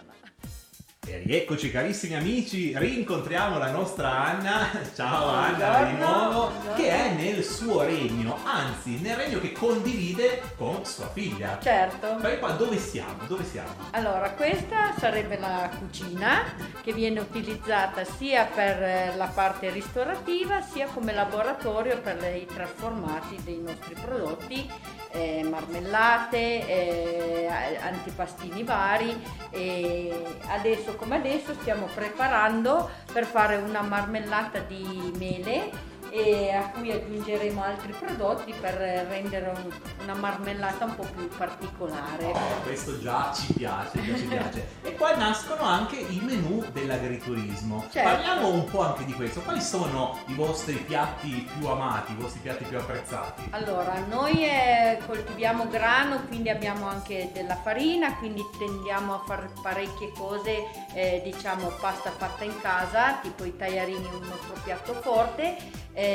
E rieccoci carissimi amici, rincontriamo la nostra Anna, ciao Anna di nuovo, che è nel suo regno, anzi nel regno che condivide con sua figlia. Certo. Perché qua dove siamo? Dove siamo? Allora, questa sarebbe la cucina che viene utilizzata sia per eh, la parte ristorativa sia come laboratorio per i trasformati dei nostri prodotti, eh, marmellate, eh, antipastini vari e adesso come adesso stiamo preparando per fare una marmellata di mele e a cui aggiungeremo altri prodotti per rendere un- una marmellata un po' più particolare. Questo già ci piace, già ci piace. E qua nascono anche i menù dell'agriturismo. Certo. Parliamo un po' anche di questo. Quali sono i vostri piatti più amati, i vostri piatti più apprezzati? Allora, noi eh, coltiviamo grano, quindi abbiamo anche della farina, quindi tendiamo a fare parecchie cose, eh, diciamo pasta fatta in casa, tipo i tagliarini, un nostro piatto forte. Eh,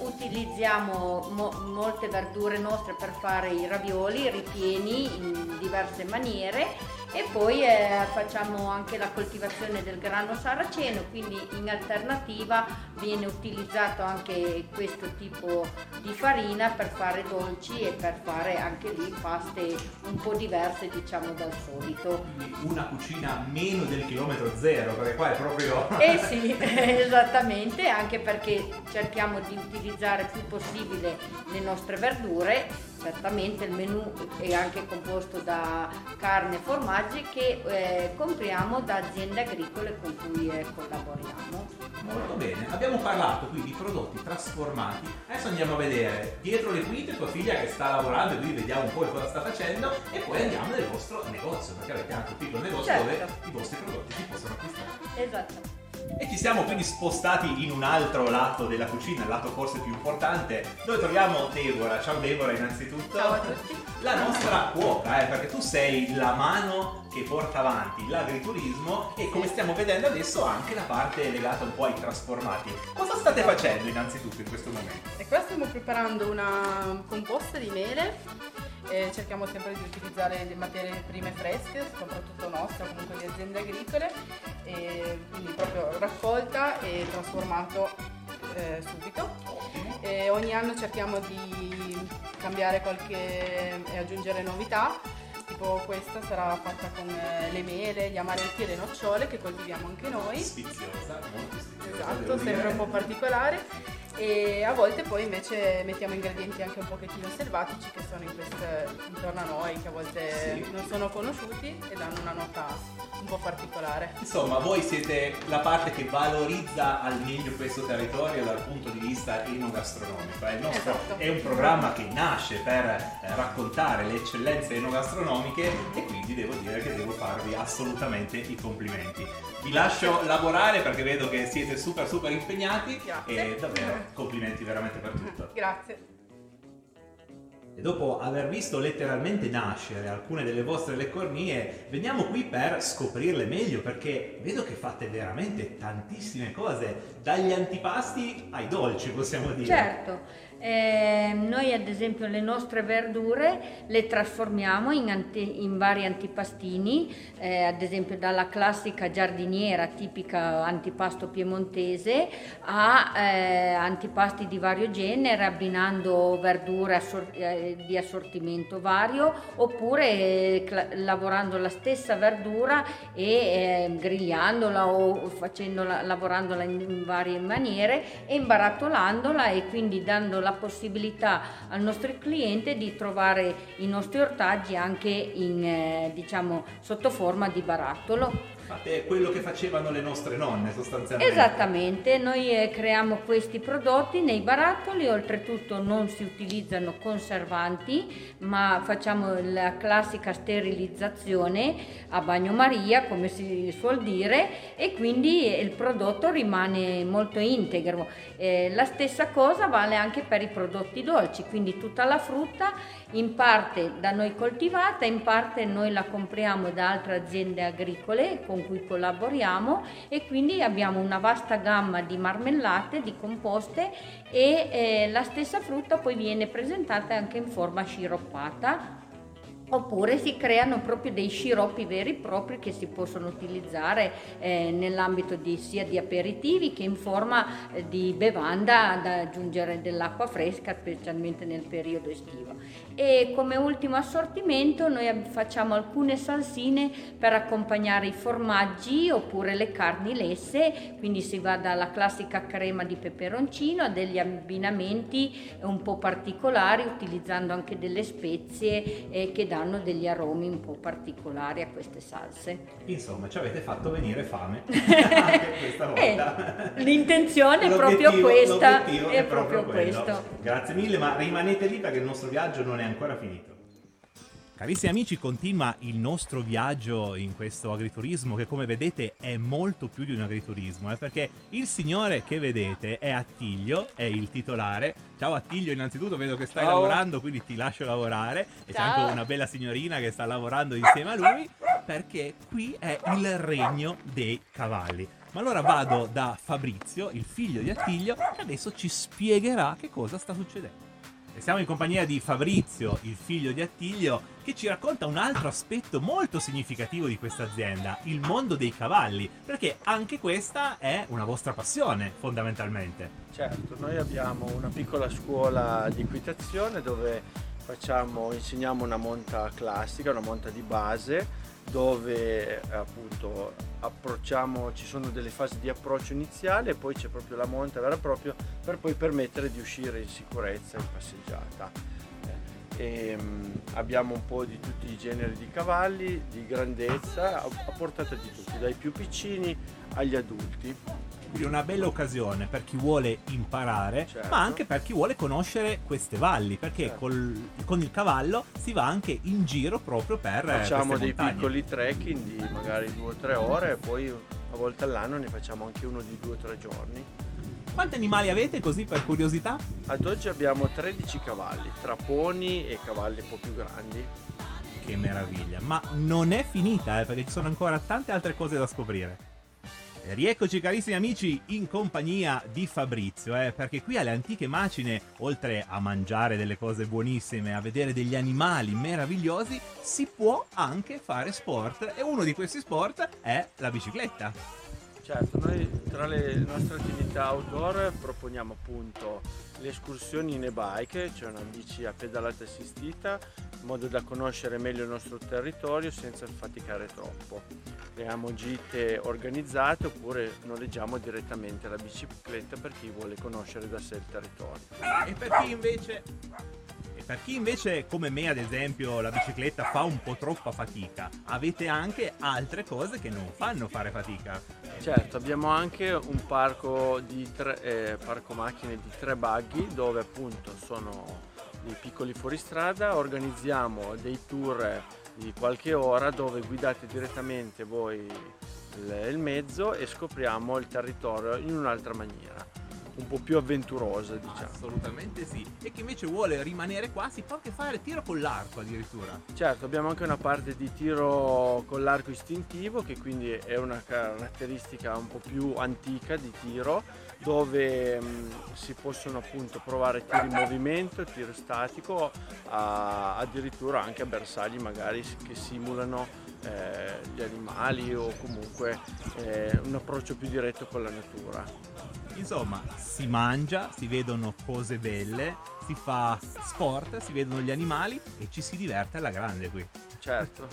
utilizziamo mo- molte verdure nostre per fare i ravioli, ripieni in diverse maniere e poi eh, facciamo anche la coltivazione del grano saraceno, quindi in alternativa viene utilizzato anche questo tipo di farina per fare dolci e per fare anche lì paste un po' diverse diciamo dal solito. Una cucina meno del chilometro zero, perché qua è proprio... Eh sì, esattamente, anche perché cerchiamo di utilizzare il più possibile le nostre verdure. Certamente il menù è anche composto da carne e formaggi che eh, compriamo da aziende agricole con cui eh, collaboriamo. Molto bene, abbiamo parlato qui di prodotti trasformati, adesso andiamo a vedere dietro le quinte tua figlia che sta lavorando e quindi vediamo un po' cosa sta facendo e poi andiamo nel vostro negozio, perché avete anche un piccolo negozio Certo. dove i vostri prodotti si possono acquistare. Esatto. E ci siamo quindi spostati in un altro lato della cucina, il lato forse più importante, dove troviamo Deborah. Ciao Deborah innanzitutto. Ciao a tutti. La nostra cuoca, eh, perché tu sei la mano che porta avanti l'agriturismo e come stiamo vedendo adesso anche la parte legata un po' ai trasformati. Cosa state facendo innanzitutto in questo momento? E qua stiamo preparando una composta di mele. E cerchiamo sempre di utilizzare le materie prime fresche, soprattutto nostre, comunque di aziende agricole, e quindi proprio raccolta e trasformato eh, subito. E ogni anno cerchiamo di cambiare qualche e aggiungere novità. Tipo questa sarà fatta con eh, le mele, gli amaretti e le nocciole che coltiviamo anche noi. Sfiziosa, molto sfiziosa. Esatto, sempre un po' particolare. E a volte poi invece mettiamo ingredienti anche un pochettino selvatici che sono in queste, intorno a noi, che a volte Sì. non sono conosciuti e danno una nota un po' particolare. Insomma, voi siete la parte che valorizza al meglio questo territorio dal punto di vista enogastronomico. Il nostro Esatto. è un programma che nasce per eh, raccontare le eccellenze enogastronomiche e quindi devo dire che devo farvi assolutamente i complimenti. Vi lascio lavorare perché vedo che siete super super impegnati Grazie. e davvero complimenti veramente per tutto. Grazie. E dopo aver visto letteralmente nascere alcune delle vostre leccornie, veniamo qui per scoprirle meglio perché vedo che fate veramente tantissime cose, dagli antipasti ai dolci possiamo dire. Certo, eh, noi ad esempio le nostre verdure le trasformiamo in, anti- in vari antipastini, eh, ad esempio dalla classica giardiniera tipica antipasto piemontese a eh, antipasti di vario genere abbinando verdure assor- eh, di assortimento vario oppure eh, cla- lavorando la stessa verdura e eh, grigliandola o facendola, lavorandola in, varie maniere e imbaratolandola e quindi dando la possibilità al nostro cliente di trovare i nostri ortaggi anche in, eh, diciamo, sotto forma di barattolo. Fate quello che facevano le nostre nonne sostanzialmente. Esattamente, noi eh, creiamo questi prodotti nei barattoli, oltretutto non si utilizzano conservanti, ma facciamo la classica sterilizzazione a bagnomaria, come si suol dire, e quindi il prodotto rimane molto integro. Eh, la stessa cosa vale anche per i prodotti dolci, quindi tutta la frutta in parte da noi coltivata, in parte noi la compriamo da altre aziende agricole con cui collaboriamo e quindi abbiamo una vasta gamma di marmellate, di composte e eh, la stessa frutta poi viene presentata anche in forma sciroppata Oppure si creano proprio dei sciroppi veri e propri che si possono utilizzare eh, nell'ambito di, sia di aperitivi che in forma eh, di bevanda da aggiungere dell'acqua fresca, specialmente nel periodo estivo. E come ultimo assortimento noi facciamo alcune salsine per accompagnare i formaggi oppure le carni lesse, quindi si va dalla classica crema di peperoncino a degli abbinamenti un po' particolari utilizzando anche delle spezie eh, che danno degli aromi un po' particolari a queste salse. Insomma, ci avete fatto venire fame anche questa volta. Eh, l'intenzione è proprio questa, l'obiettivo è proprio quello. questo. Grazie mille, ma rimanete lì perché il nostro viaggio non è ancora finito. Carissimi amici, continua il nostro viaggio in questo agriturismo che come vedete è molto più di un agriturismo, eh, perché il signore che vedete è Attilio, è il titolare. Ciao Attilio, innanzitutto vedo che stai Ciao. lavorando, quindi ti lascio lavorare. E c'è Ciao. anche una bella signorina che sta lavorando insieme a lui, perché qui è il regno dei cavalli. Ma allora vado da Fabrizio, il figlio di Attilio, che adesso ci spiegherà che cosa sta succedendo. E siamo in compagnia di Fabrizio, il figlio di Attilio, che ci racconta un altro aspetto molto significativo di questa azienda, il mondo dei cavalli, perché anche questa è una vostra passione, fondamentalmente. Certo, noi abbiamo una piccola scuola di equitazione dove facciamo, insegniamo una monta classica, una monta di base, dove appunto approcciamo, ci sono delle fasi di approccio iniziale e poi c'è proprio la monta vera e propria per poi permettere di uscire in sicurezza in passeggiata. Eh, ehm, abbiamo un po' di tutti i generi di cavalli, di grandezza, a portata di tutti, dai più piccini agli adulti. Quindi una bella occasione per chi vuole imparare, Certo. ma anche per chi vuole conoscere queste valli, perché Certo. col- con il cavallo si va anche in giro proprio per Facciamo dei montagne. piccoli trekking di magari due o tre ore e poi a volte all'anno ne facciamo anche uno di due o tre giorni. Quanti animali avete così per curiosità? Ad oggi abbiamo 13 cavalli, tra poni e cavalli un po' più grandi. Che meraviglia, ma non è finita eh, perché ci sono ancora tante altre cose da scoprire. Rieccoci carissimi amici in compagnia di Fabrizio, eh, perché qui alle antiche macine, oltre a mangiare delle cose buonissime, a vedere degli animali meravigliosi, si può anche fare sport e uno di questi sport è la bicicletta. Certo, noi tra le nostre attività outdoor proponiamo appunto le escursioni in e-bike, cioè una bici a pedalata assistita, in modo da conoscere meglio il nostro territorio senza faticare troppo. Creiamo gite organizzate oppure noleggiamo direttamente la bicicletta per chi vuole conoscere da sé il territorio. E per chi invece per chi invece come me ad esempio la bicicletta fa un po' troppa fatica, avete anche altre cose che non fanno fare fatica. Certo, abbiamo anche un parco, tre, eh, parco macchine di tre buggy dove appunto sono dei piccoli fuoristrada, organizziamo dei tour di qualche ora dove guidate direttamente voi il mezzo e scopriamo il territorio in un'altra maniera, un po' più avventurosa diciamo. Assolutamente sì. E chi invece vuole rimanere qua si può anche fare tiro con l'arco addirittura. Certo, abbiamo anche una parte di tiro con l'arco istintivo che quindi è una caratteristica un po' più antica di tiro dove mh, si possono appunto provare tiri in movimento, tiro statico, a- addirittura anche a bersagli magari che simulano eh, gli animali o comunque eh, un approccio più diretto con la natura. Insomma, si mangia, si vedono cose belle, si fa sport, si vedono gli animali e ci si diverte alla grande qui. Certo.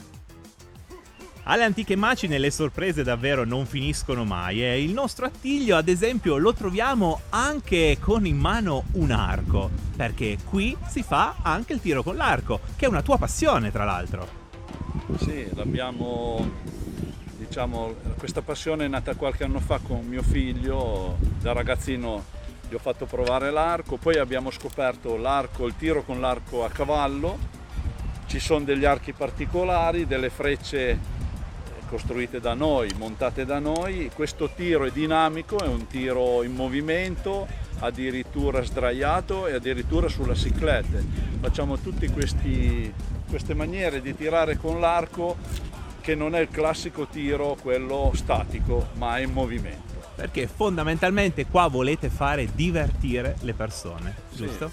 Alle antiche macine le sorprese davvero non finiscono mai e il nostro attiglio ad esempio lo troviamo anche con in mano un arco, perché qui si fa anche il tiro con l'arco, che è una tua passione tra l'altro. Sì, l'abbiamo, diciamo, questa passione è nata qualche anno fa con mio figlio, da ragazzino gli ho fatto provare l'arco, poi abbiamo scoperto l'arco, il tiro con l'arco a cavallo, ci sono degli archi particolari, delle frecce eh, costruite da noi, montate da noi, questo tiro è dinamico, è un tiro in movimento, addirittura sdraiato e addirittura sulla ciclette. Facciamo tutte queste maniere di tirare con l'arco che non è il classico tiro, quello statico, ma è in movimento. Perché fondamentalmente qua volete fare divertire le persone, Sì. giusto?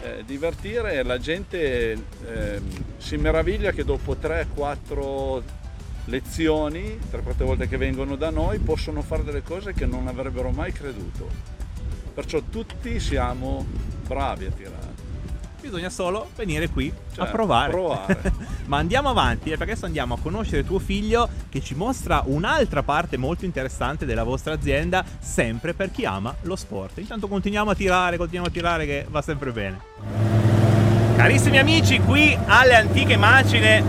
Eh, divertire la gente ehm, si meraviglia che dopo 3-4 lezioni, 3-4 volte che vengono da noi, possono fare delle cose che non avrebbero mai creduto. Perciò tutti siamo bravi a tirare. Bisogna solo venire qui a Certo, provare. provare. Ma andiamo avanti, eh, perché adesso andiamo a conoscere tuo figlio che ci mostra un'altra parte molto interessante della vostra azienda, sempre per chi ama lo sport. Intanto continuiamo a tirare, continuiamo a tirare che va sempre bene. Carissimi amici, qui alle antiche macine,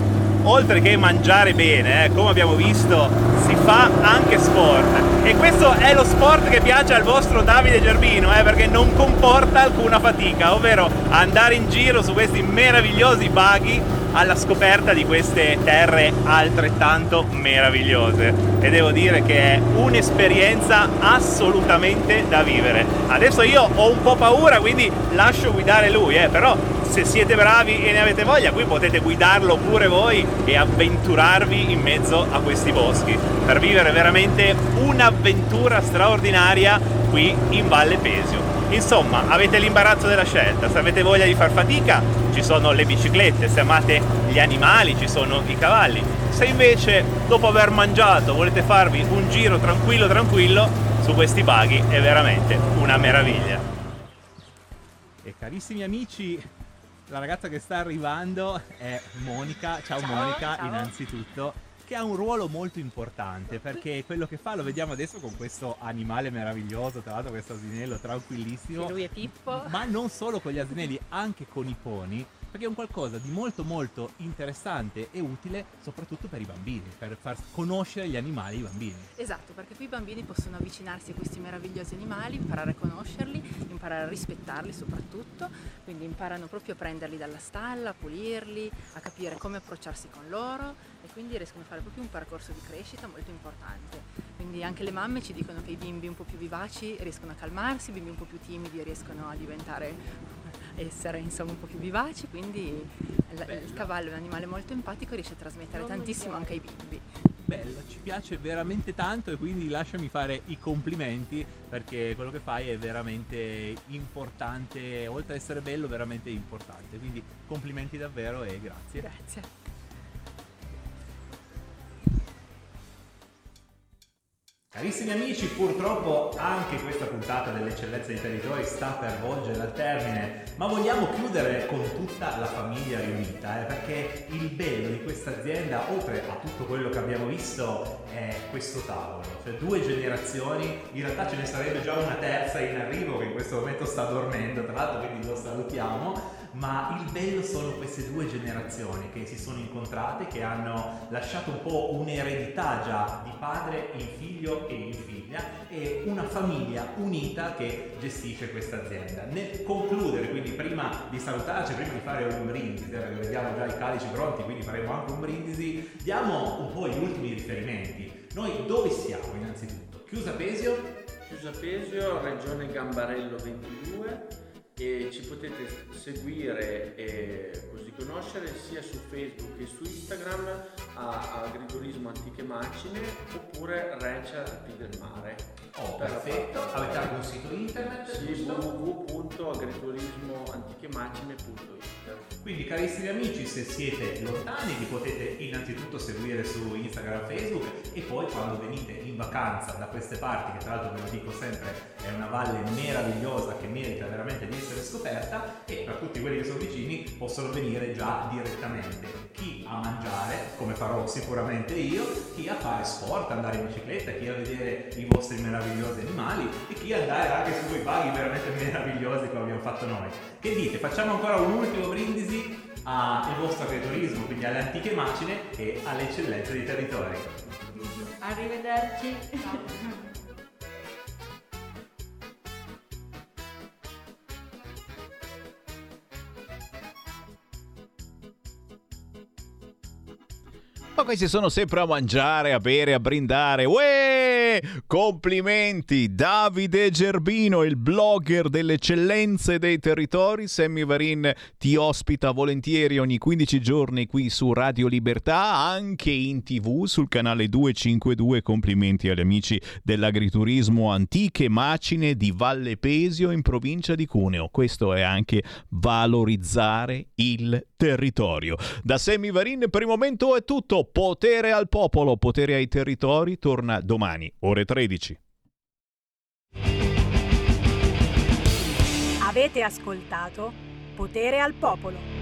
oltre che mangiare bene, eh, come abbiamo visto, si fa anche sport. E questo è lo sport che piace al vostro Davide Gerbino, eh, perché non comporta alcuna fatica, ovvero andare in giro su questi meravigliosi buggy alla scoperta di queste terre altrettanto meravigliose. E devo dire che è un'esperienza assolutamente da vivere. Adesso io ho un po' paura, quindi lascio guidare lui, eh, però se siete bravi e ne avete voglia, qui potete guidarlo pure voi e avventurarvi in mezzo a questi boschi per vivere veramente un'avventura straordinaria qui in Valle Pesio. Insomma, avete l'imbarazzo della scelta, se avete voglia di far fatica ci sono le biciclette, se amate gli animali ci sono i cavalli, se invece dopo aver mangiato volete farvi un giro tranquillo tranquillo su questi buggy è veramente una meraviglia. E carissimi amici, la ragazza che sta arrivando è Monica. Ciao, Ciao, Monica, ciao. innanzitutto, che ha un ruolo molto importante perché quello che fa lo vediamo adesso con questo animale meraviglioso, tra l'altro questo asinello tranquillissimo. Sì, lui è Pippo. Ma non solo con gli asinelli, anche con i poni. perché è un qualcosa di molto molto interessante e utile soprattutto per i bambini, per far conoscere gli animali ai bambini. Esatto, perché qui i bambini possono avvicinarsi a questi meravigliosi animali, imparare a conoscerli, imparare a rispettarli soprattutto, quindi imparano proprio a prenderli dalla stalla, a pulirli, a capire come approcciarsi con loro quindi riescono a fare proprio un percorso di crescita molto importante. Quindi anche le mamme ci dicono che i bimbi un po' più vivaci riescono a calmarsi, i bimbi un po' più timidi riescono a diventare essere insomma un po' più vivaci, quindi il, il cavallo è un animale molto empatico e riesce a trasmettere tantissimo anche ai bimbi. Bello, ci piace veramente tanto e quindi lasciami fare i complimenti perché quello che fai è veramente importante, oltre ad essere bello, veramente importante. Quindi complimenti davvero e grazie. Grazie. Carissimi amici, purtroppo anche questa puntata dell'eccellenza dei territori sta per volgere al termine, ma vogliamo chiudere con tutta la famiglia riunita, eh, perché il bello di questa azienda, oltre a tutto quello che abbiamo visto, è questo tavolo, cioè due generazioni, in realtà ce ne sarebbe già una terza in arrivo che in questo momento sta dormendo, tra l'altro quindi lo salutiamo, ma il bello sono queste due generazioni che si sono incontrate, che hanno lasciato un po' un'eredità già di padre in figlio e in figlia e una famiglia unita che gestisce questa azienda. Nel concludere, quindi prima di salutarci, prima di fare un brindisi, perché vediamo già i calici pronti, quindi faremo anche un brindisi, diamo un po' gli ultimi riferimenti. Noi dove siamo innanzitutto? Chiusa Pesio? Chiusa Pesio, Regione Gambarello 22 e ci potete seguire e così conoscere sia su Facebook che su Instagram a Agriturismo Antiche Macine oppure Recia Alpi del Mare. Oh, Per perfetto. Avete anche un sito internet, Sì, giusto? Quindi carissimi amici, se siete lontani vi potete innanzitutto seguire su Instagram e Facebook e poi quando venite in vacanza da queste parti, che tra l'altro ve lo dico sempre è una valle meravigliosa che merita veramente di essere scoperta e per tutti quelli che sono vicini possono venire già direttamente. Chi a mangiare, come farò sicuramente io, chi a fare sport, andare in bicicletta, chi a vedere i vostri meravigliosi animali e chi andare anche su quei paghi veramente meravigliosi come abbiamo fatto noi. Che dite? Facciamo ancora un ultimo brindisi al vostro agriturismo, quindi alle antiche macine e alle eccellenze dei territori. Arrivederci. Ma questi sono sempre a mangiare, a bere, a brindare. Uè! Complimenti! Davide Gerbino, il blogger delle eccellenze dei territori. Sammy Varin ti ospita volentieri ogni 15 giorni qui su Radio Libertà, anche in tv sul canale 252. Complimenti agli amici dell'agriturismo Antiche Macine di Valle Pesio in provincia di Cuneo. Questo è anche valorizzare il territorio. Da Sammy Varin per il momento è tutto. Potere al popolo, potere ai territori torna domani, ore 13. Avete ascoltato Potere al Popolo.